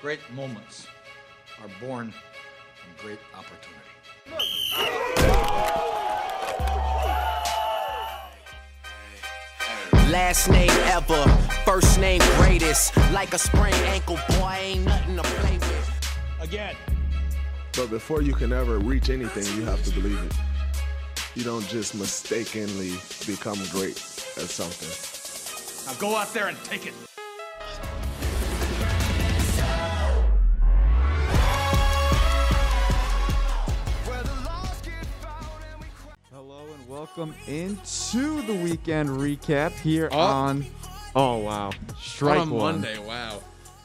Great moments are born from great opportunity. Last name ever, first name greatest. Like a sprained ankle, boy, ain't nothing to play with. Again. But before you can ever reach anything, you have to believe it. You don't just mistakenly become great at something. Now go out there and take it. Welcome into the weekend recap here Oh. on. Oh wow, strike on one. Monday. Wow,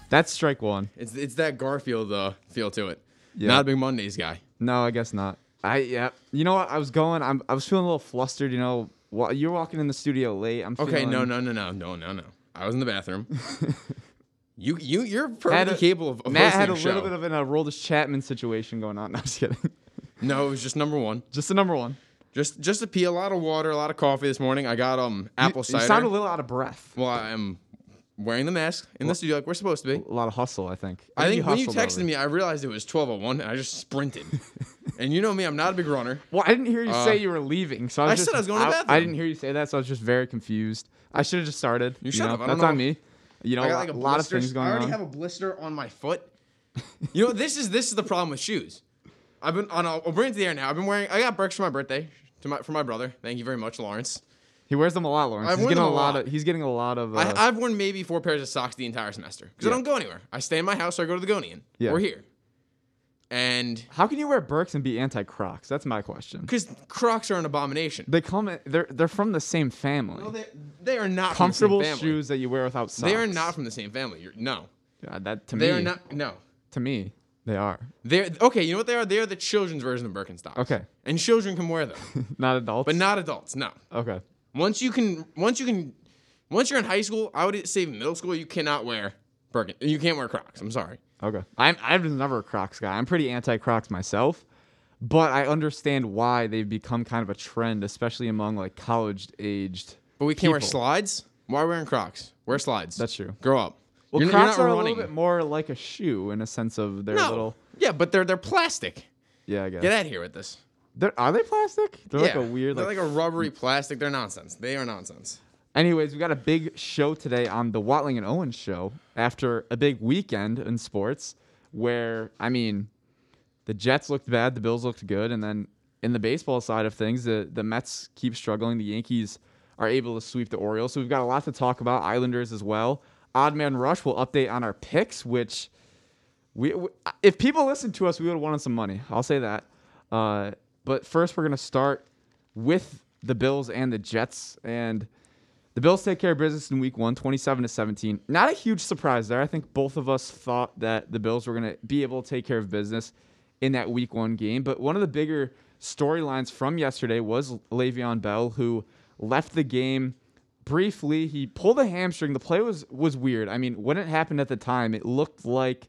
That's strike one. it's it's that Garfield uh, feel to it. Yeah. Not a big Mondays guy. No, I guess not. I yeah. You know what? I was going. I'm. I was feeling a little flustered. You know, wa- you're walking in the studio late. I'm. Okay, feeling, no, no, no, no, no, no, no. I was in the bathroom. you you you're perfectly a- capable of, Matt had a little bit of an uh, Aroldis Chapman situation going on. No, I'm just kidding. No, it was just number one. just the number one. Just just a pee, a lot of water, a lot of coffee this morning. I got um apple you, cider. You sound a little out of breath. well, I'm wearing the mask in the studio like we're supposed to be. A lot of hustle, I think. I think when you texted me, I realized it was 12:01, and I just sprinted. and you know me, I'm not a big runner. Well, I didn't hear you Uh, say you were leaving, so I, I just, said I was going to the I, didn't hear you say that, so I was just very confused. I should have just started. You should have. I don't on me. You know, I got like a, lot of blister. things going I already on. have a blister on my foot. you know, this is this is the problem with shoes. I've been on. I'll bring it to the air now. I've been wearing. I got Birks for my birthday to my for my brother. Thank you very much, Lawrence. he wears them a lot, Lawrence. I've he's worn getting a them a lot, of. He's getting a lot of. Uh, I, I've worn maybe four pairs of socks the entire semester because Yeah. I don't go anywhere. I stay in my house or I go to the Gonian. Yeah. We're here, and how can you wear Birks and be anti-Crocs? That's my question. because Crocs are an abomination. They come. in- They're they're from the same family. No, they they are not Comfortable from the same family. shoes that you wear without socks. They are not from the same family. You're, no, God, that to they me. are not. No, To me, they are. they're okay. You know what they are? They are the children's version of Birkenstocks. Okay. and children can wear them, Not adults. but not adults. No. Okay. Once you can, once you can, once you're in high school, I would say middle school, you cannot wear Birkin. You can't wear Crocs. I'm sorry. Okay. I'm I'm never a Crocs guy. I'm pretty anti-Crocs myself, but I understand why they've become kind of a trend, especially among like college-aged. But we can't wear slides. Why are we wearing Crocs? Wear slides. That's true. Grow up. Well, you're, Crocs you're are not a little bit more like a shoe in a sense of they're no. little. Yeah, but they're they're plastic. Yeah, I guess. Get out of here with this. They're, are they plastic? They're yeah. like a weird. They're Like, like a rubbery plastic. They're nonsense. They are nonsense. Anyways, we got a big show today on the Watling and Owens show after a big weekend in sports where, I mean, the Jets looked bad, the Bills looked good, and then in the baseball side of things, the, the Mets keep struggling. The Yankees are able to sweep the Orioles. So we've got a lot to talk about, Islanders as well. Odd Man Rush will update on our picks, which we, we if people listened to us, we would have won some money. I'll say that. Uh, but first, we're gonna start with the Bills and the Jets, and the Bills take care of business in Week One, 27 to 17. Not a huge surprise there. I think both of us thought that the Bills were gonna be able to take care of business in that Week One game. But one of the bigger storylines from yesterday was Le'Veon Bell, who left the game briefly. He pulled a hamstring. The play was was weird. I mean, when it happened at the time, it looked like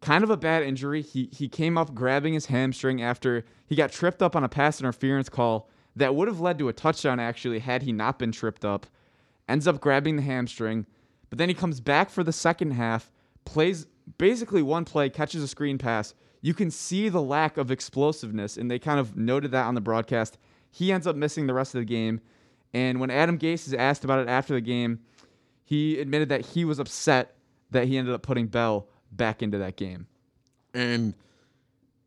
kind of a bad injury. He he came up grabbing his hamstring after he got tripped up on a pass interference call that would have led to a touchdown actually had he not been tripped up. Ends up grabbing the hamstring, but then he comes back for the second half, plays basically one play, catches a screen pass. You can see the lack of explosiveness, and they kind of noted that on the broadcast. He ends up missing the rest of the game. And when Adam Gase is asked about it after the game, he admitted that he was upset that he ended up putting Bell back into that game. And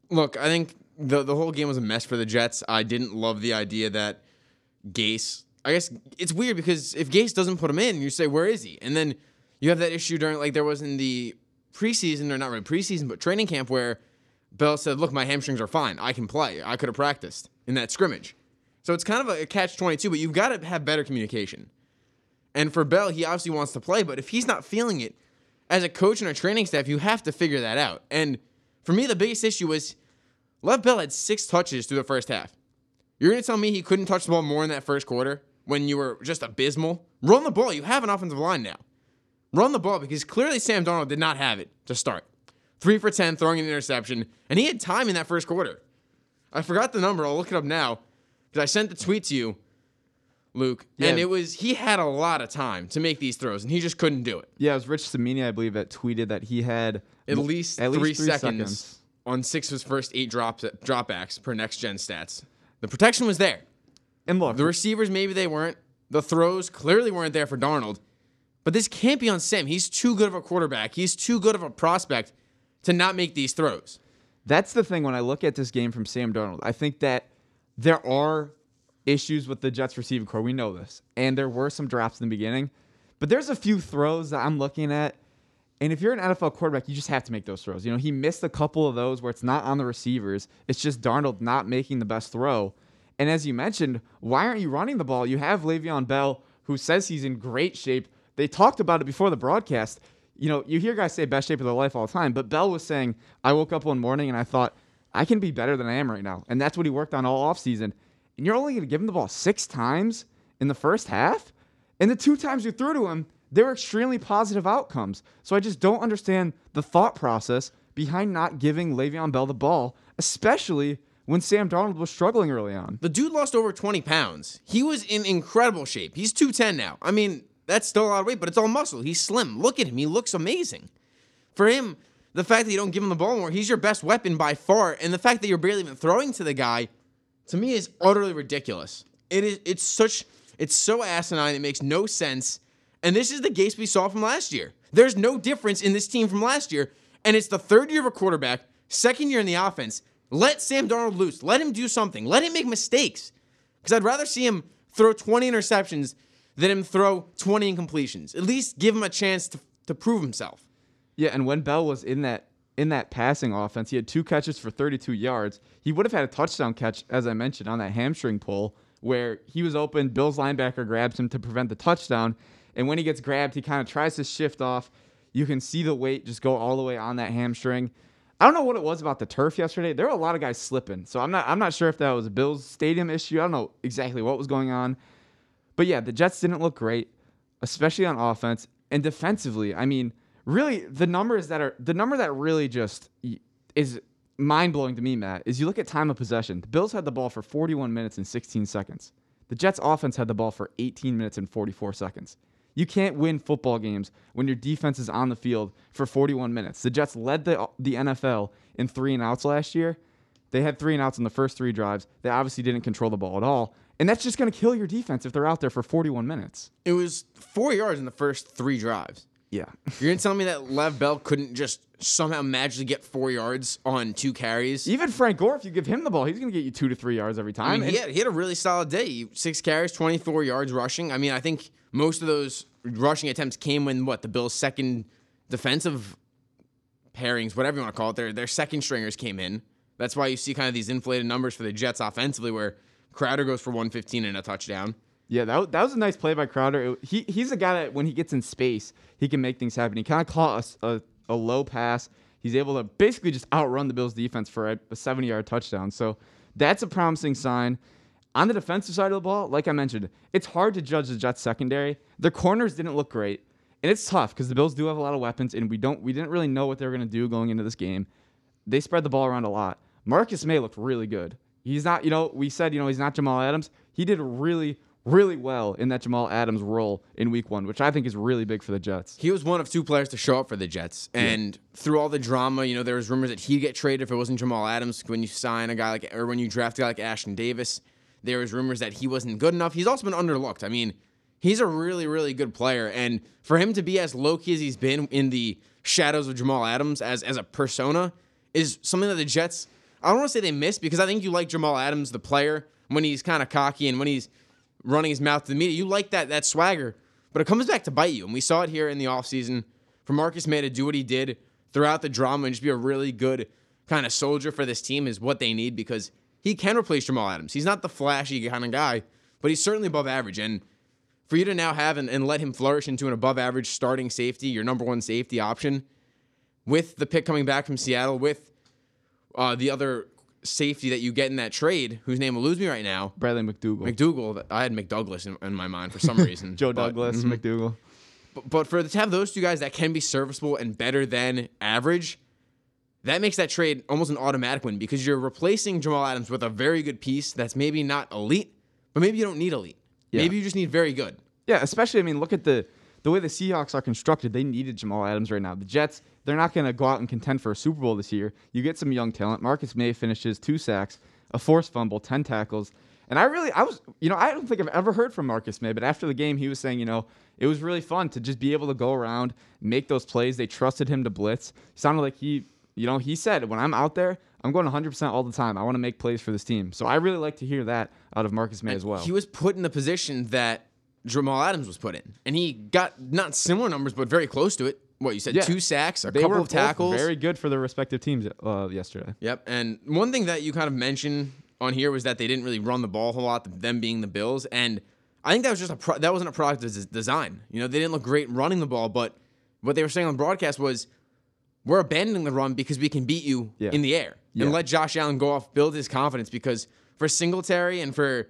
look, I think the the whole game was a mess for the Jets. I didn't love the idea that Gase. I guess it's weird because if Gase doesn't put him in, you say where is he? And then you have that issue during like there was in the preseason or not really preseason but training camp where Bell said, "Look, my hamstrings are fine. I can play. I could have practiced in that scrimmage." So it's kind of a, catch twenty two, but you've got to have better communication. And for Bell, he obviously wants to play, but if he's not feeling it, as a coach and a training staff, you have to figure that out. And for me, the biggest issue was Lev Bell had six touches through the first half. You're going to tell me he couldn't touch the ball more in that first quarter when you were just abysmal? Run the ball. You have an offensive line now. Run the ball because clearly Sam Darnold did not have it to start. Three for 10, throwing an interception, and he had time in that first quarter. I forgot the number. I'll look it up now because I sent the tweet to you. Luke, Yeah. and it was he had a lot of time to make these throws, and he just couldn't do it. Yeah, it was Rich Cimini, I believe, that tweeted that he had At least at three, least seconds, on six of his first eight drops dropbacks per next gen stats. The protection was there. And look, The receivers maybe they weren't. The throws clearly weren't there for Darnold. But this can't be on Sam. He's too good of a quarterback. He's too good of a prospect to not make these throws. That's the thing when I look at this game from Sam Darnold. I think that there are issues with the Jets receiving corps. We know this. And there were some drops in the beginning. But there's a few throws that I'm looking at. And if you're an NFL quarterback, you just have to make those throws. You know, he missed a couple of those where it's not on the receivers. It's just Darnold not making the best throw. And as you mentioned, why aren't you running the ball? You have Le'Veon Bell, who says he's in great shape. They talked about it before the broadcast. You know, you hear guys say best shape of their life all the time, but Bell was saying, I woke up one morning and I thought, I can be better than I am right now. And that's what he worked on all offseason. And you're only going to give him the ball six times in the first half? And the two times you threw to him, they were extremely positive outcomes. So I just don't understand the thought process behind not giving Le'Veon Bell the ball, especially when Sam Darnold was struggling early on. The dude lost over 20 pounds. He was in incredible shape. He's 210 now. I mean, that's still a lot of weight, but it's all muscle. He's slim. Look at him. He looks amazing. For him, the fact that you don't give him the ball more, he's your best weapon by far. And the fact that you're barely even throwing to the guy, to me, is utterly ridiculous. It is it's such it's so asinine, it makes no sense. And this is the Gase we saw from last year. There's no difference in this team from last year. And it's the third year of a quarterback, second year in the offense. Let Sam Darnold loose. Let him do something. Let him make mistakes. Because I'd rather see him throw 20 interceptions than him throw 20 incompletions. At least give him a chance to, to prove himself. Yeah, and when Bell was in that in that passing offense, he had two catches for 32 yards. He would have had a touchdown catch, as I mentioned, on that hamstring pull where he was open. Bill's linebacker grabs him to prevent the touchdown, and when he gets grabbed, he kind of tries to shift off. You can see the weight just go all the way on that hamstring. I don't know what it was about the turf yesterday. There were a lot of guys slipping, so I'm not I'm not sure if that was a Bills stadium issue. I don't know exactly what was going on, but yeah, the Jets didn't look great, especially on offense and defensively. I mean, really, the numbers that are the number that really just is mind blowing to me, Matt, is you look at time of possession. The Bills had the ball for 41 minutes and 16 seconds. The Jets offense had the ball for 18 minutes and 44 seconds. You can't win football games when your defense is on the field for 41 minutes. The Jets led the the NFL in three and outs last year. They had three and outs in the first three drives. They obviously didn't control the ball at all. And that's just going to kill your defense if they're out there for 41 minutes. It was four yards in the first three drives. Yeah. You're gonna tell me that Lev Bell couldn't just somehow magically get four yards on two carries? Even Frank Gore, if you give him the ball, he's going to get you two to three yards every time. I mean, he had, he had a really solid day. Six carries, 24 yards rushing. I mean, I think most of those rushing attempts came when what the Bills' second defensive pairings, whatever you want to call it, their their second stringers came in. That's why you see kind of these inflated numbers for the Jets offensively, where Crowder goes for 115 and a touchdown. Yeah, that, that was a nice play by Crowder. It- he he's a guy that when he gets in space, he can make things happen. He kind of caught a a low pass. He's able to basically just outrun the Bills defense for a, a 70 yard touchdown. So that's a promising sign. On the defensive side of the ball, like I mentioned, it's hard to judge the Jets secondary. Their corners didn't look great, and it's tough because the Bills do have a lot of weapons, and we don't we didn't really know what they were going to do going into this game. They spread the ball around a lot. Marcus Maye looked really good. He's not, you know, we said, you know, he's not Jamal Adams. He did really, really well in that Jamal Adams role in week one, which I think is really big for the Jets. He was one of two players to show up for the Jets. And through all the drama, you know, there was rumors that he'd get traded if it wasn't Jamal Adams when you sign a guy like, or when you draft a guy like Ashtyn Davis. There was rumors that he wasn't good enough. He's also been underlooked. I mean, he's a really, really good player. And for him to be as low key as he's been in the shadows of Jamal Adams as, as a persona is something that the Jets, I don't want to say they missed because I think you like Jamal Adams, the player, when he's kind of cocky and when he's running his mouth to the media. You like that that swagger, but it comes back to bite you. And we saw it here in the offseason for Marcus Maye to do what he did throughout the drama and just be a really good kind of soldier for this team is what they need because he can replace Jamal Adams. He's not the flashy kind of guy, but he's certainly above average. And for you to now have and, and let him flourish into an above average starting safety, your number one safety option, with the pick coming back from Seattle, with uh, the other safety that you get in that trade, whose name will lose me right now, Bradley McDougald, McDougald. I had McDouglas in, in my mind for some reason. Joe but- Douglas, Mhm. McDougald. But, but for to have those two guys that can be serviceable and better than average, that makes that trade almost an automatic win because you're replacing Jamal Adams with a very good piece that's maybe not elite, but maybe you don't need elite. Yeah. Maybe you just need very good. Yeah, especially I mean, look at the the way the Seahawks are constructed. They needed Jamal Adams right now. The Jets, they're not going to go out and contend for a Super Bowl this year. You get some young talent. Marcus Maye finishes two sacks, a forced fumble, ten tackles. And I really, I was, you know, I don't think I've ever heard from Marcus Maye, but after the game, he was saying, you know, it was really fun to just be able to go around, make those plays. They trusted him to blitz. He sounded like he, you know, he said, when I'm out there, I'm going 100% all the time. I want to make plays for this team. So I really like to hear that out of Marcus Maye as well. He was put in the position that Jamal Adams was put in, and he got not similar numbers, but very close to it. What you said, Yeah. two sacks, a they couple of tackles. Very good for their respective teams uh, yesterday. Yep. And one thing that you kind of mentioned on here was that they didn't really run the ball a whole lot, them being the Bills, and I think that was just a pro- that wasn't a product of design. You know, they didn't look great running the ball, but what they were saying on broadcast was we're abandoning the run because we can beat you Yeah. in the air Yeah. and let Josh Allen go off, build his confidence because for Singletary and for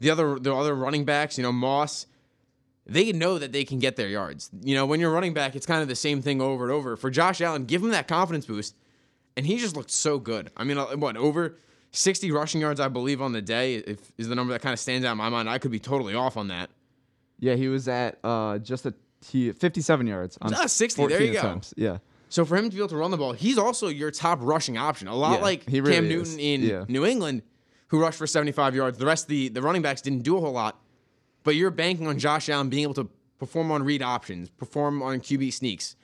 the other the other running backs, you know, Moss, they know that they can get their yards. You know, when you're running back, it's kind of the same thing over and over. For Josh Allen, give him that confidence boost, and he just looked so good. I mean, uh, what over 60 rushing yards, I believe, on the day if, is the number that kind of stands out in my mind. I could be totally off on that. Yeah, he was at uh, just a he, 57 yards on Ah, 60, there 14 you go. Yeah. So for him to be able to run the ball, he's also your top rushing option. A lot Yeah, like he really Cam is. Newton in Yeah. New England, who rushed for 75 yards. The rest of the, the running backs didn't do a whole lot. But you're banking on Josh Allen being able to perform on read options, perform on QB sneaks.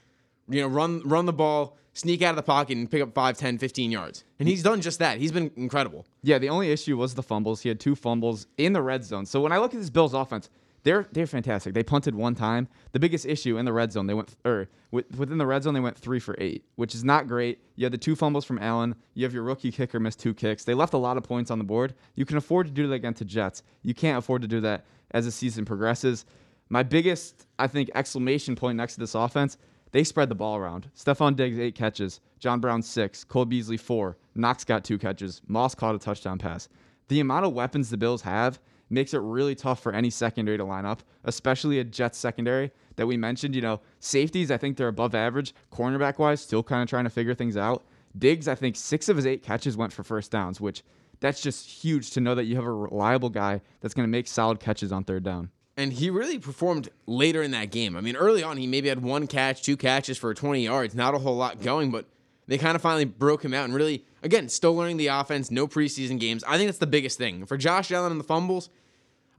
You know, run run the ball, sneak out of the pocket and pick up 5, 10, 15 yards. And he's done just that. He's been incredible. Yeah, the only issue was the fumbles. He had two fumbles in the red zone. So when I look at this Bills offense, they're they're fantastic. They punted one time. The biggest issue in the red zone, they went or within the red zone they went 3 for 8, which is not great. You had the two fumbles from Allen. You have your rookie kicker miss two kicks. They left a lot of points on the board. You can afford to do that against the Jets. You can't afford to do that as the season progresses. My biggest, I think, exclamation point next to this offense, they spread the ball around. Stefon Diggs, eight catches. John Brown, six. Cole Beasley, four. Knox got two catches. Moss caught a touchdown pass. The amount of weapons the Bills have makes it really tough for any secondary to line up, especially a Jets secondary that we mentioned. You know, safeties, I think they're above average. Cornerback wise, still kind of trying to figure things out. Diggs, I think six of his eight catches went for first downs, which that's just huge to know that you have a reliable guy that's going to make solid catches on third down. And he really performed later in that game. I mean, early on, he maybe had one catch, two catches for 20 yards, not a whole lot going, but they kind of finally broke him out and really, again, still learning the offense, no preseason games. I think that's the biggest thing. For Josh Allen and the fumbles,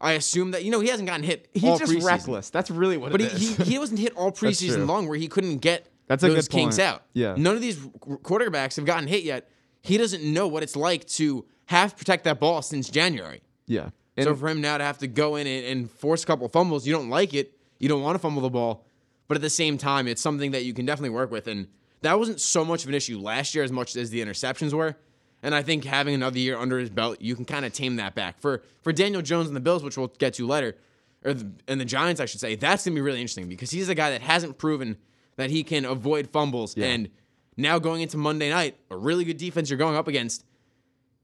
I assume that, you know, he hasn't gotten hit He's just preseason. reckless. That's really what But it he, is. he, he wasn't hit all preseason long where he couldn't get That's a those good kinks point. out. Yeah. None of these quarterbacks have gotten hit yet. He doesn't know what it's like to have to protect that ball since January. yeah. And so for him now to have to go in and, and force a couple fumbles, you don't like it. You don't want to fumble the ball, but at the same time, it's something that you can definitely work with. And that wasn't so much of an issue last year as much as the interceptions were. And I think having another year under his belt, you can kind of tame that back. For for Daniel Jones and the Bills, which we'll get to later, or the, and the Giants, I should say, that's gonna be really interesting because he's a guy that hasn't proven that he can avoid fumbles. And now going into Monday night, a really good defense you're going up against,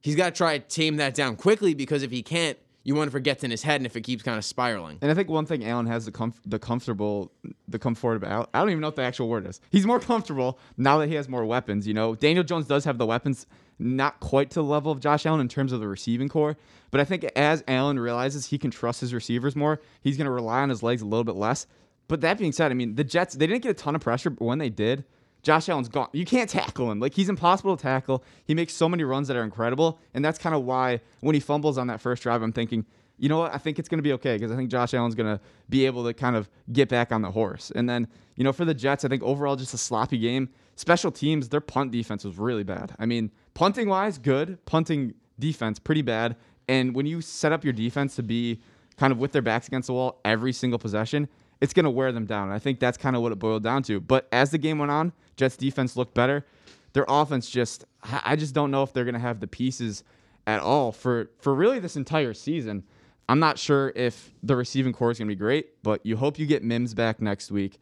he's got to try to tame that down quickly because if he can't, you wonder if it gets in his head and if it keeps kind of spiraling. And I think one thing Allen has the comf- the comfortable the comfortable I don't even know what the actual word is. He's more comfortable now that he has more weapons. You know, Daniel Jones does have the weapons, not quite to the level of Josh Allen in terms of the receiving corps. But I think as Allen realizes he can trust his receivers more, he's going to rely on his legs a little bit less. But that being said, I mean the Jets they didn't get a ton of pressure, but when they did, Josh Allen's gone. You can't tackle him. Like he's impossible to tackle. He makes so many runs that are incredible, and that's kind of why when he fumbles on that first drive, I'm thinking, you know what? I think it's going to be okay because I think Josh Allen's going to be able to kind of get back on the horse. And then, you know, for the Jets, I think overall just a sloppy game. Special teams, their punt defense was really bad. I mean, punting wise, good. Punting defense, pretty bad. And when you set up your defense to be kind of with their backs against the wall every single possession, it's going to wear them down. And I think that's kind of what it boiled down to. But as the game went on, Jets defense looked better. Their offense just, I just don't know if they're going to have the pieces at all for for really this entire season. I'm not sure if the receiving corps is going to be great, but you hope you get Mims back next week,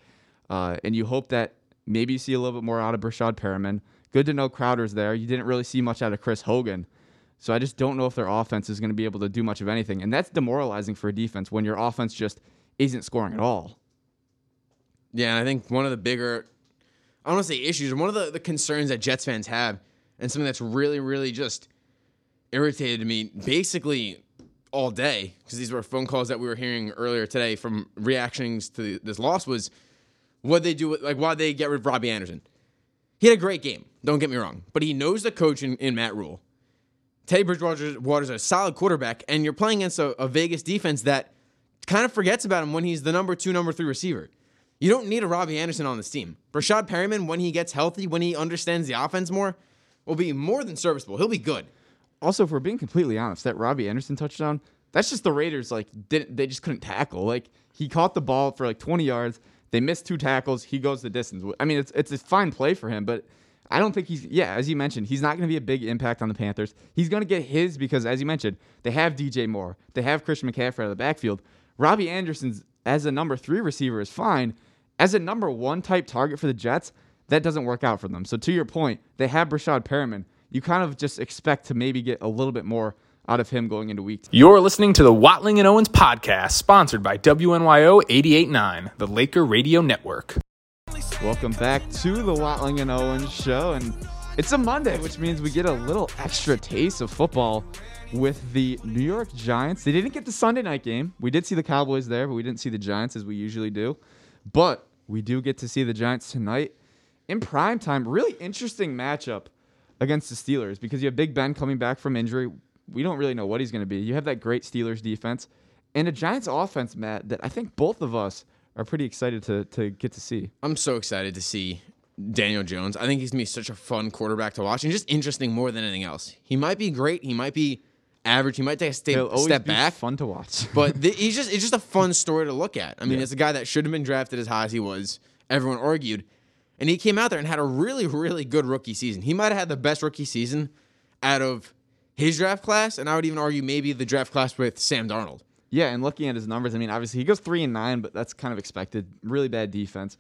uh, and you hope that maybe you see a little bit more out of Breshad Perriman. Good to know Crowder's there. You didn't really see much out of Chris Hogan. So I just don't know if their offense is going to be able to do much of anything. And that's demoralizing for a defense when your offense just isn't scoring at all. Yeah, and I think one of the bigger, I don't want to say issues, one of the, the concerns that Jets fans have, and something that's really, really just irritated me, basically all day because these were phone calls that we were hearing earlier today from reactions to this loss was what they do with like why they get rid of Robbie Anderson. He had a great game. Don't get me wrong, but he knows the coach in, in Matt Rhule. Teddy Bridgewater Water's a solid quarterback, and you're playing against a, a Vegas defense that kind of forgets about him when he's the number two, number three receiver. You don't need a Robbie Anderson on this team. Rashad Perriman, when he gets healthy, when he understands the offense more, will be more than serviceable. He'll be good. Also, if we're being completely honest, that Robbie Anderson touchdown, that's just the Raiders like didn't they just couldn't tackle. Like he caught the ball for like 20 yards. They missed two tackles. He goes the distance. I mean, it's it's a fine play for him, but I don't think he's yeah, as you mentioned, he's not going to be a big impact on the Panthers. He's going to get his because as you mentioned, they have DJ Moore. They have Christian McCaffrey out of the backfield. Robbie Anderson's as a number 3 receiver is fine. As a number 1 type target for the Jets, that doesn't work out for them. So to your point, they have Breshad Perriman. You kind of just expect to maybe get a little bit more out of him going into week two. You're listening to the Watling and Owens podcast, sponsored by WNYO 889, the Laker Radio Network. Welcome back to the Watling and Owens show, and it's a Monday, which means we get a little extra taste of football with the New York Giants. They didn't get the Sunday night game. We did see the Cowboys there, but we didn't see the Giants as we usually do. But we do get to see the Giants tonight in prime time. Really interesting matchup against the Steelers because you have Big Ben coming back from injury. We don't really know what he's going to be. You have that great Steelers defense and a Giants offense, Matt, that I think both of us are pretty excited to to get to see. I'm so excited to see Daniel Jones. I think he's gonna be such a fun quarterback to watch and just interesting more than anything else. He might be great. He might be average. He might take a step, step back. fun to watch. But the, he's just it's just a fun story to look at. I mean, Yeah. it's a guy that should have been drafted as high as he was. Everyone argued, and he came out there and had a really really good rookie season. He might have had the best rookie season out of his draft class, and I would even argue maybe the draft class with Sam Darnold. Yeah, and looking at his numbers, I mean, obviously he goes three and nine, but that's kind of expected. Really bad defense.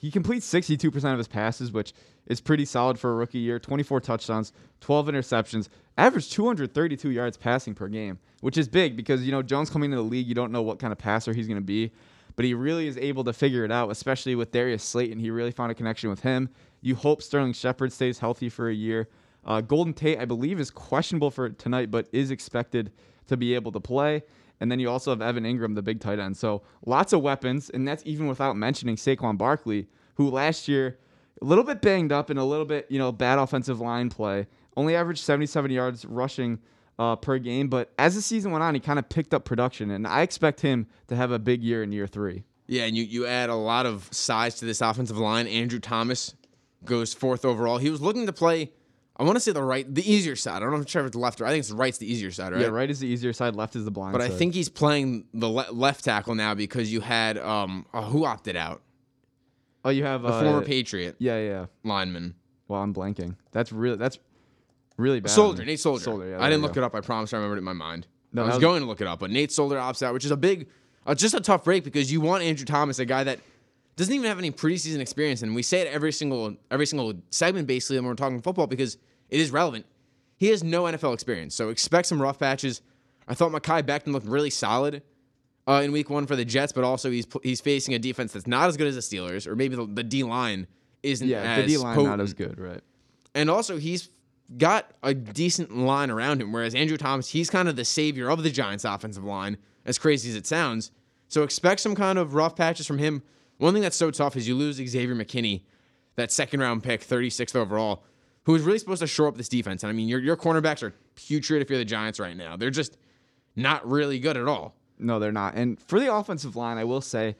He completes 62% of his passes, which is pretty solid for a rookie year. 24 touchdowns, 12 interceptions, average 232 yards passing per game, which is big because, you know, Jones coming into the league, you don't know what kind of passer he's going to be, but he really is able to figure it out, especially with Darius Slayton. He really found a connection with him. You hope Sterling Shepard stays healthy for a year. Uh, Golden Tate, I believe, is questionable for tonight, but is expected to be able to play. And then you also have Evan Engram, the big tight end. So lots of weapons, and that's even without mentioning Saquon Barkley, who last year a little bit banged up and a little bit, you know, bad offensive line play. Only averaged 77 yards rushing uh, per game, but as the season went on, he kind of picked up production, and I expect him to have a big year in year three. Yeah, and you, you add a lot of size to this offensive line. Andrew Thomas goes fourth overall. He was looking to play, I want to say the right, the easier side. I don't know if it's sure if it's the left or I think it's the right's the easier side, right? Yeah, right is the easier side, left is the blind But I think he's playing the le- left tackle now because you had um oh, who opted out? oh, you have The uh, former Patriot Yeah, yeah. lineman. Well, I'm blanking. That's really that's really bad. Solder, Nate Solder. Solder, yeah, I didn't look go. it up. I promise I remembered it in my mind. No, I was was- going to look it up, but Nate Solder opts out, which is a big, uh, just a tough break because you want Andrew Thomas, a guy that doesn't even have any preseason experience, and we say it every single every single segment basically when we're talking football because it is relevant. He has no NFL experience, so expect some rough patches. I thought Mekhi Becton looked really solid uh, in Week One for the Jets, but also he's he's facing a defense that's not as good as the Steelers, or maybe the, the D line isn't Yeah, as the D line not as good, right? And also, he's got a decent line around him, whereas Andrew Thomas, he's kind of the savior of the Giants' offensive line, as crazy as it sounds. So expect some kind of rough patches from him. One thing that's so tough is you lose Xavier McKinney, that second round pick, 36th overall, who is really supposed to shore up this defense. And I mean, your, your cornerbacks are putrid if you're the Giants right now. They're just not really good at all. No, they're not. And for the offensive line, I will say,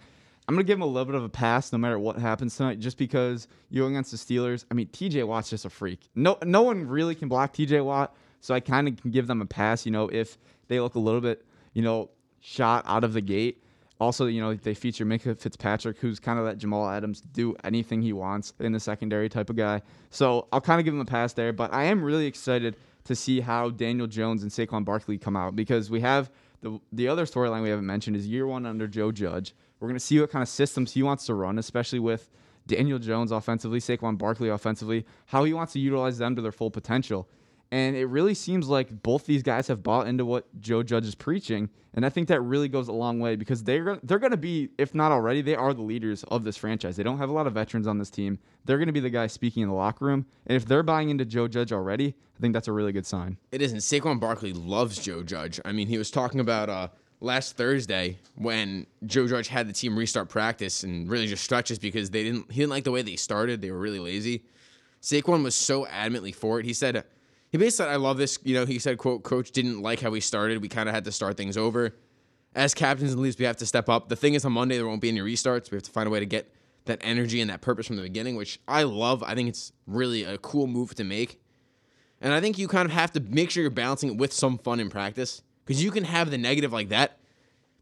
I'm gonna give them a little bit of a pass no matter what happens tonight, just because you're against the Steelers. I mean, TJ Watt's just a freak. No, no one really can block TJ Watt, so I kind of can give them a pass. You know, if they look a little bit, you know, shot out of the gate. Also, you know, they feature Minkah Fitzpatrick, who's kind of that Jamal Adams, do anything he wants in the secondary type of guy. So I'll kind of give him a pass there. But I am really excited to see how Daniel Jones and Saquon Barkley come out because we have the the other storyline we haven't mentioned is year one under Joe Judge. We're gonna see what kind of systems he wants to run, especially with Daniel Jones offensively, Saquon Barkley offensively, how he wants to utilize them to their full potential. And it really seems like both these guys have bought into what Joe Judge is preaching, and I think that really goes a long way because they're they're going to be, if not already, they are the leaders of this franchise. They don't have a lot of veterans on this team. They're going to be the guys speaking in the locker room, and if they're buying into Joe Judge already, I think that's a really good sign. It isn't. Saquon Barkley loves Joe Judge. I mean, he was talking about uh, last Thursday when Joe Judge had the team restart practice and really just stretches because they didn't. He didn't like the way they started. They were really lazy. Saquon was so adamantly for it. He said, he basically said, "I love this." You know, he said, "quote Coach didn't like how we started. We kind of had to start things over. As captains and leaders, we have to step up. The thing is, on Monday there won't be any restarts. We have to find a way to get that energy and that purpose from the beginning, which I love. I think it's really a cool move to make." And I think you kind of have to make sure you're balancing it with some fun in practice because you can have the negative like that,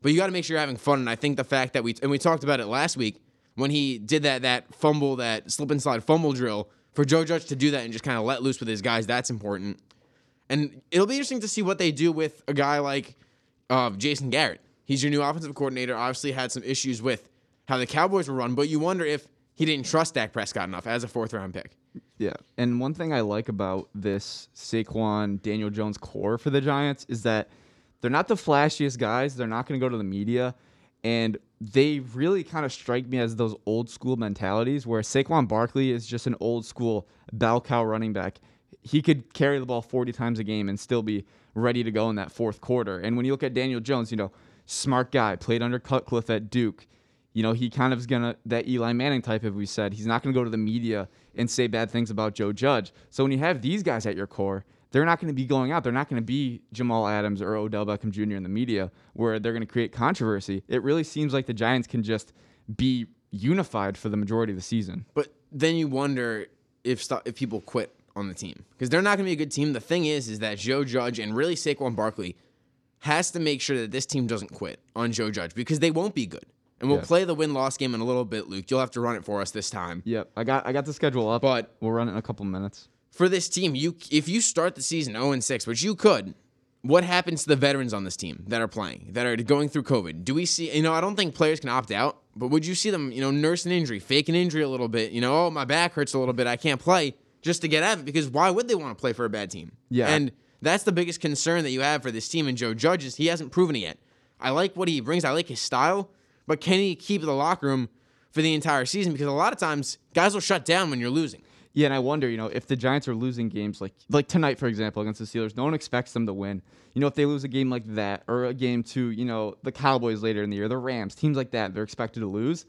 but you got to make sure you're having fun. And I think the fact that we and we talked about it last week when he did that that fumble that slip and slide fumble drill for Joe Judge to do that and just kind of let loose with his guys. That's important. And it'll be interesting to see what they do with a guy like uh, Jason Garrett. He's your new offensive coordinator. Obviously, had some issues with how the Cowboys were run, but you wonder if he didn't trust Dak Prescott enough as a fourth round pick. Yeah. And one thing I like about this Saquon Daniel Jones core for the Giants is that they're not the flashiest guys. They're not going to go to the media. And they really kind of strike me as those old school mentalities where Saquon Barkley is just an old school bell cow running back. He could carry the ball 40 times a game and still be ready to go in that fourth quarter. And when you look at Daniel Jones, you know, smart guy, played under Cutcliffe at Duke. You know, he kind of is gonna that Eli Manning type, if we said he's not gonna go to the media and say bad things about Joe Judge. So when you have these guys at your core, they're not going to be going out. They're not going to be Jamal Adams or Odell Beckham Jr. in the media where they're going to create controversy. It really seems like the Giants can just be unified for the majority of the season. But then you wonder if st- if people quit on the team because they're not going to be a good team. The thing is, is that Joe Judge and really Saquon Barkley has to make sure that this team doesn't quit on Joe Judge because they won't be good. And we'll Yeah. play the win loss game in a little bit, Luke. You'll have to run it for us this time. Yep, I got I got the schedule up, But- we'll run it in a couple minutes. For this team, you if you start the season 0 and 6, which you could, what happens to the veterans on this team that are playing, that are going through COVID? Do we see, you know, I don't think players can opt out, but would you see them, you know, nurse an injury, fake an injury a little bit, you know, oh, my back hurts a little bit, I can't play, just to get out of it? Because why would they want to play for a bad team? Yeah. And that's the biggest concern that you have for this team. And Joe Judge is he hasn't proven it yet. I like what he brings, I like his style, but can he keep the locker room for the entire season? Because a lot of times guys will shut down when you're losing. Yeah, and I wonder, you know, if the Giants are losing games like like tonight, for example, against the Steelers, no one expects them to win. You know, if they lose a game like that, or a game to, you know, the Cowboys later in the year, the Rams, teams like that, they're expected to lose.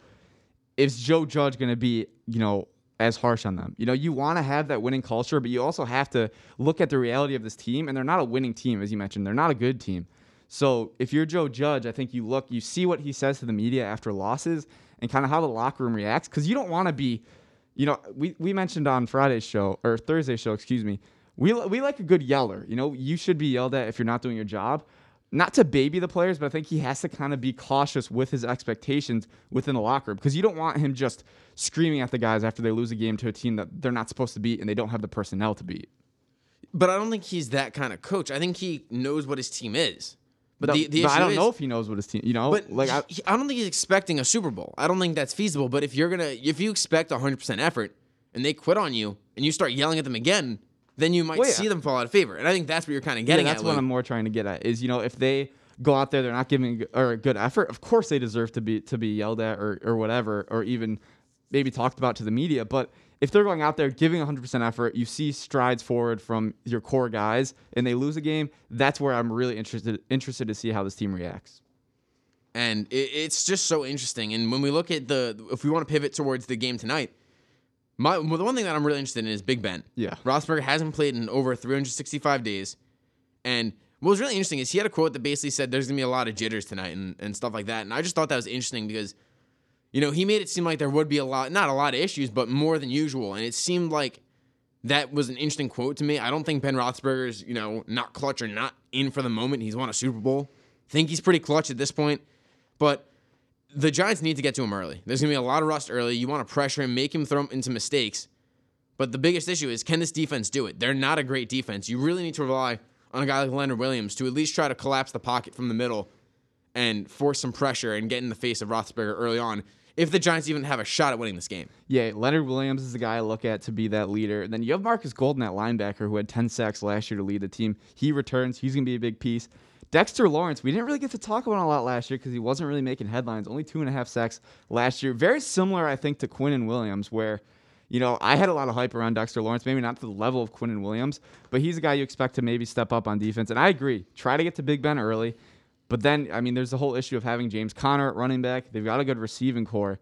Is Joe Judge going to be, you know, as harsh on them? You know, you want to have that winning culture, but you also have to look at the reality of this team, and they're not a winning team, as you mentioned. They're not a good team. So if you're Joe Judge, I think you look, you see what he says to the media after losses, and kind of how the locker room reacts, because you don't want to be you know, we, we mentioned on Friday's show or Thursday's show, excuse me. We we like a good yeller. You know, you should be yelled at if you're not doing your job. Not to baby the players, but I think he has to kind of be cautious with his expectations within the locker room because you don't want him just screaming at the guys after they lose a game to a team that they're not supposed to beat and they don't have the personnel to beat. But I don't think he's that kind of coach. I think he knows what his team is. But the, the but I don't is, know if he knows what his team. You know, But like I, he- I don't think he's expecting a Super Bowl. I don't think that's feasible. But if you're gonna, if you expect 100 percent effort and they quit on you and you start yelling at them again, then you might Well, yeah. see them fall out of favor. And I think that's what you're kind of yeah, getting that's at. what Luke. I'm more trying to get at. Is you know if they go out there, they're not giving or a good effort. Of course, they deserve to be to be yelled at or or whatever, or even maybe talked about to the media. But if they're going out there giving 100% effort, you see strides forward from your core guys, and they lose a game. That's where I'm really interested interested to see how this team reacts. and it's just so interesting. And when we look at the, if we want to pivot towards the game tonight, my well, the one thing that I'm really interested in is Big Ben. Yeah. Roethlisberger hasn't played in over 365 days, and what was really interesting is he had a quote that basically said there's gonna be a lot of jitters tonight and, and stuff like that. And I just thought that was interesting because, you know, he made it seem like there would be a lot, not a lot of issues, but more than usual. And it seemed like that was an interesting quote to me. I don't think Ben Roethlisberger's, you know, not clutch or not in for the moment. He's won a Super Bowl. think he's pretty clutch at this point, but the Giants need to get to him early. There's gonna be a lot of rust early. You want to pressure him, make him throw into mistakes. But the biggest issue is can this defense do it? They're not a great defense. You really need to rely on a guy like Leonard Williams to at least try to collapse the pocket from the middle and force some pressure and get in the face of Roethlisberger early on. If the Giants even have a shot at winning this game. Yeah, Leonard Williams is the guy I look at to be that leader. And then you have Marcus Golden that linebacker who had 10 sacks last year to lead the team. He returns. He's going to be a big piece. Dexter Lawrence, we didn't really get to talk about a lot last year because he wasn't really making headlines. Only two and a half sacks last year. Very similar, I think, to Quinnen Williams, where, you know, I had a lot of hype around Dexter Lawrence, maybe not to the level of Quinnen Williams, but he's a guy you expect to maybe step up on defense. And I agree. Try to get to Big Ben early. But then, I mean, there's the whole issue of having James Conner at running back. They've got a good receiving corps.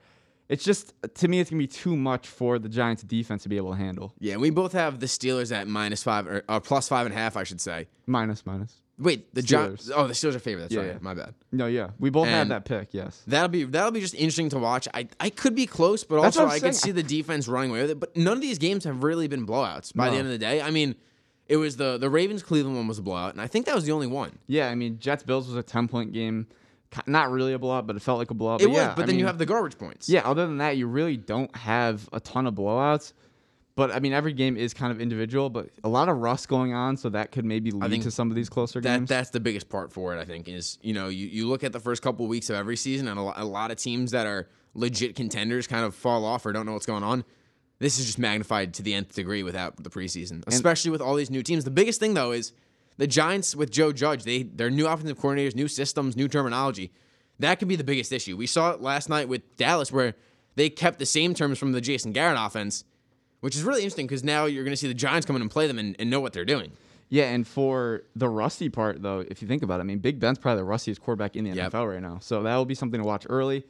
It's just, to me, it's going to be too much for the Giants defense to be able to handle. Yeah, we both have the Steelers at minus five or uh, plus five and a half, I should say. Minus, minus. Wait, the Giants. Oh, the Steelers are favorite. That's Yeah, right. yeah. My bad. No, yeah. We both had that pick, yes. That'll be that'll be just interesting to watch. I I could be close, but That's also I could see the defense running away with it. But none of these games have really been blowouts. By the end of the day, I mean, it was the the Ravens Cleveland one was a blowout, and I think that was the only one. Yeah, I mean, Jets Bills was a 10 point game. Not really a blowout, but it felt like a blowout. It but was, yeah, but I then you have the garbage points. Yeah, other than that, you really don't have a ton of blowouts. But I mean, every game is kind of individual, but a lot of rust going on, so that could maybe lead to some of these closer That games. that's the biggest part for it. I think is you know you, you look at the first couple of weeks of every season, and a, lo- a lot of teams that are legit contenders kind of fall off or don't know what's going on. This is just magnified to the nth degree without the preseason, especially with all these new teams. The biggest thing though is the Giants with Joe Judge. They their new offensive coordinators, new systems, new terminology. That could be the biggest issue. We saw it last night with Dallas where they kept the same terms from the Jason Garrett offense, which is really interesting because now you're going to see the Giants come in and play them and, and know what they're doing. yeah, and for the rusty part, though, if you think about it, I mean, Big Ben's probably the rustiest quarterback in the Yep. NFL right now. So that will be something to watch early.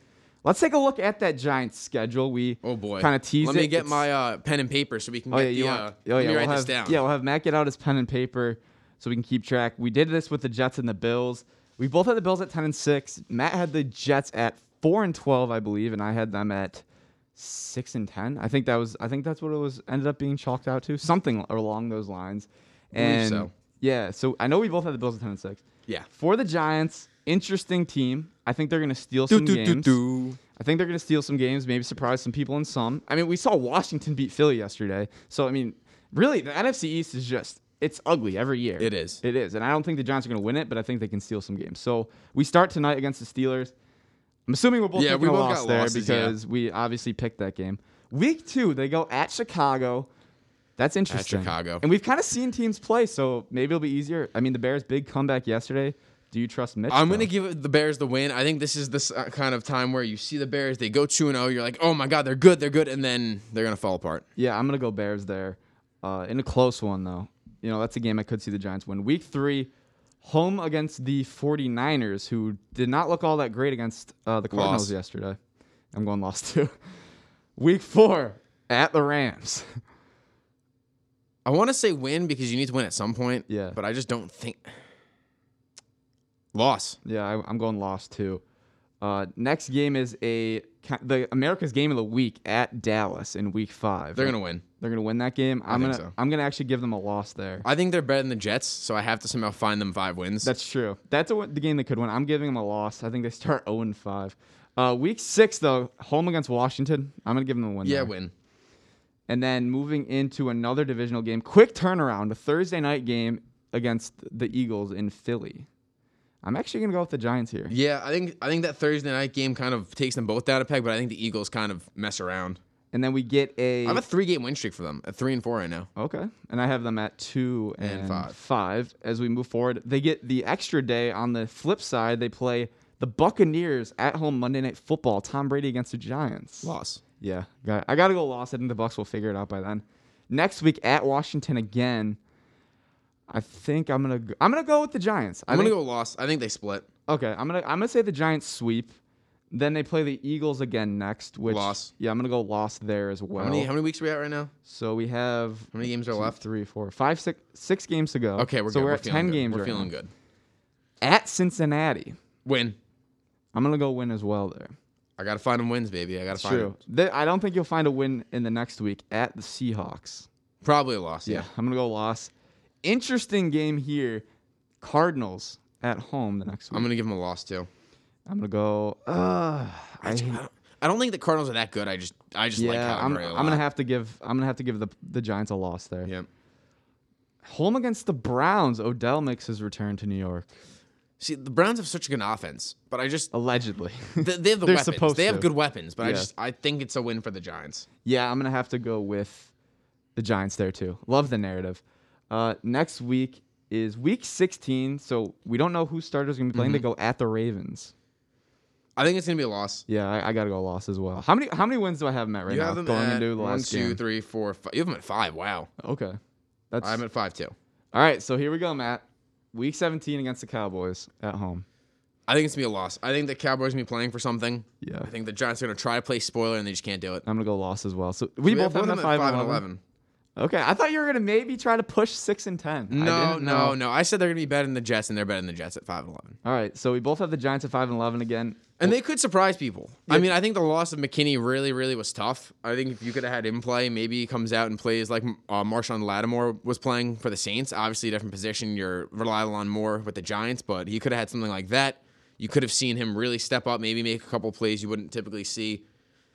Let's take a look at that Giants schedule. We Oh boy, kind of teased Let me it. get It's- my uh, pen and paper so we can Oh get yeah, the. you uh, want? Oh let yeah, me we'll write have, this down. Yeah, we'll have Matt get out his pen and paper so we can keep track. We did this with the Jets and the Bills. We both had the Bills at ten and six. Matt had the Jets at four and twelve, I believe, and I had them at six and ten. I think that was. I think that's what it was. Ended up being chalked out to something along those lines. And so. yeah, so I know we both had the Bills at ten and six. Yeah. For the Giants, interesting team. I think they're going to steal some games. I think they're going to steal some games, maybe surprise some people in some. I mean, we saw Washington beat Philly yesterday. So, I mean, really, the NFC East is just, it's ugly every year. It is. It is. And I don't think the Giants are going to win it, but I think they can steal some games. So, we start tonight against the Steelers. I'm assuming we're both Yeah, we both loss got there losses, yeah. because we obviously picked that game. Week two, they go at Chicago. That's interesting. Chicago. And we've kind of seen teams play, so maybe it'll be easier. I mean, the Bears' big comeback yesterday. Do you trust Mitch? I'm going to give the Bears the win. I think this is this uh, kind of time where you see the Bears, they go 2 0. You're like, oh my God, they're good, they're good. And then they're going to fall apart. Yeah, I'm gonna go Bears there. Uh, in a close one though. You know, that's a game I could see the Giants win. Week three, home against the 49ers, who did not look all that great against uh, the Cardinals Loss. yesterday. I'm going lost too. Week four, at the Rams. I want to say win because you need to win at some point. Yeah. But I just don't think. Loss. yeah, I, I'm going lost too. Uh, next game is a the America's game of the week at Dallas in Week five. They're going to win. They're gonna win that game. I'm gonna so. I'm gonna actually give them a loss there. I think they're better than the Jets, so I have to somehow find them five wins. That's true. That's a, the game they could win. I'm giving them a loss. I think they start 0 and 5. Uh, week six though, home against Washington. I'm gonna give them a win. yeah, there. win. And then moving into another divisional game, quick turnaround, a Thursday night game against the Eagles in Philly. I'm actually gonna go with the Giants here. Yeah, I think I think that Thursday night game kind of takes them both down a peg, but I think the Eagles kind of mess around. And then we get a I have a three game win streak for them at three and four right now. Okay. And I have them at two and, And five. five as we move forward. They get the extra day on the flip side. They play the Buccaneers at home Monday Night Football. Tom Brady against the Giants. Loss. Yeah, got I got to go loss. I think the Bucks will figure it out by then. Next week at Washington again. I think I'm gonna go, I'm gonna go with the Giants. I I'm gonna go loss. I think they split. Okay, I'm gonna I'm gonna say the Giants sweep. Then they play the Eagles again next. Which Loss. Yeah, I'm gonna go loss there as well. How many how many weeks are we at right now? so we have How many games are two, left? Three, four, five, six, six games to go. Okay, we're so good. we're, We're at ten good. games. We're right feeling now. good. At Cincinnati, Win. I'm gonna go win as well there. I gotta find them wins, baby. I gotta It's find true. them. I don't think you'll find a win in the next week at the Seahawks. Probably a loss. Yeah. I'm gonna go loss. Interesting game here. Cardinals at home the next week. I'm gonna give them a loss too. I'm gonna go. Uh, I, I don't, I don't think the Cardinals are that good. I just I just like yeah, I'm, a I'm gonna have to give. I'm gonna have to give the the Giants a loss there. Yeah. Home against the Browns. Odell makes his return to New York. See, the Browns have such a good offense, but I just Allegedly. they, they have the weapons. they have to. good weapons, but I just I think it's a win for the Giants. yeah, I'm gonna have to go with the Giants there too. Love the narrative. Uh, next week is week 16, so we don't know who starters gonna be playing. They Mm-hmm. go at the Ravens. I think it's gonna be a loss. Yeah, I, I gotta go loss as well. How many how many wins do I have them at right you now? have them going at into the one, two, three, four, five. You have them at five. Wow. Okay, that's I'm at five too. all right. So here we go, Matt. Week 17 against the Cowboys at home. I think it's gonna be a loss. I think the Cowboys gonna be playing for something. Yeah. I think the Giants are gonna try to play spoiler and they just can't do it. I'm gonna go loss as well. So we, We both have them them at five, and 11. Okay, I thought you were gonna maybe try to push six and ten. No, no, no. I said they're gonna be better than the Jets, and they're better than the Jets at five and eleven. All right, so we both have the Giants at five and eleven again. And they could surprise people. I mean, I think the loss of McKinney really, really was tough. I think if you could have had him play, maybe he comes out and plays like uh, Marshon Lattimore was playing for the Saints. Obviously, a different position. You're reliable on more with the Giants, but he could have had something like that. You could have seen him really step up, maybe make a couple plays you wouldn't typically see.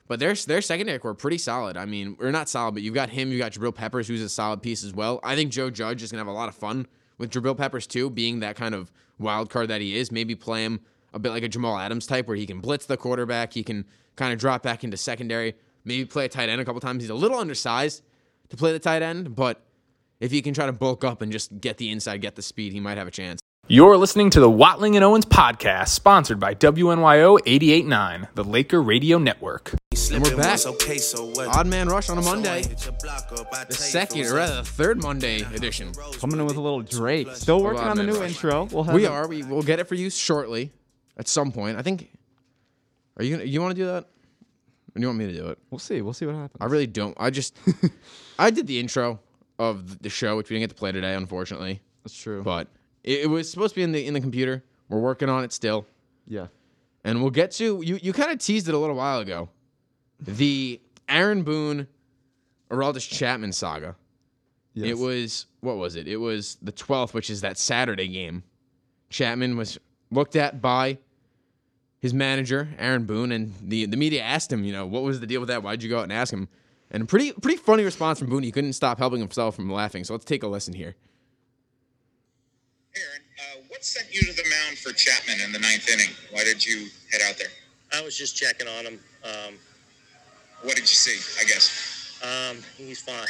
But their their secondary corps pretty solid. I mean, we're not solid, but you've got him. You got Jabril Peppers, who's a solid piece as well. I think Joe Judge is gonna have a lot of fun with Jabril Peppers too, being that kind of wild card that he is. Maybe play him a bit like a Jamal Adams type, where he can blitz the quarterback, he can kind of drop back into secondary. Maybe play a tight end a couple times. He's a little undersized to play the tight end, but if he can try to bulk up and just get the inside, get the speed, he might have a chance. You're listening to the Watling and Owens podcast, sponsored by WNYO 889, the Laker Radio Network. And we're back. Odd Man Rush on a Monday. The second, or uh, rather, the third Monday edition. Coming in with a little Drake. Still working on, on the man. new intro. We'll have We it- are. We will get it for you shortly, at some point. I think. Are you gonna? You want to do that? Or do you want me to do it? We'll see. We'll see what happens. I really don't. I just. I did the intro of the show, which we didn't get to play today, unfortunately. That's true. But it, it was supposed to be in the in the computer. We're working on it still, yeah. and we'll get to you. You kind of teased it a little while ago. The Aaron Boone, Aroldis Chapman saga. Yes. It was what was it? It was the 12th, which is that Saturday game. Chapman was looked at by his manager, Aaron Boone, and the the media asked him, you know, what was the deal with that? Why'd you go out and ask him? And a pretty pretty funny response from Boone. He couldn't stop helping himself from laughing. So let's take a listen here. Aaron, uh, what sent you to the mound for Chapman in the ninth inning? Why did you head out there? I was just checking on him. Um, What did you see? I guess. um, he's fine.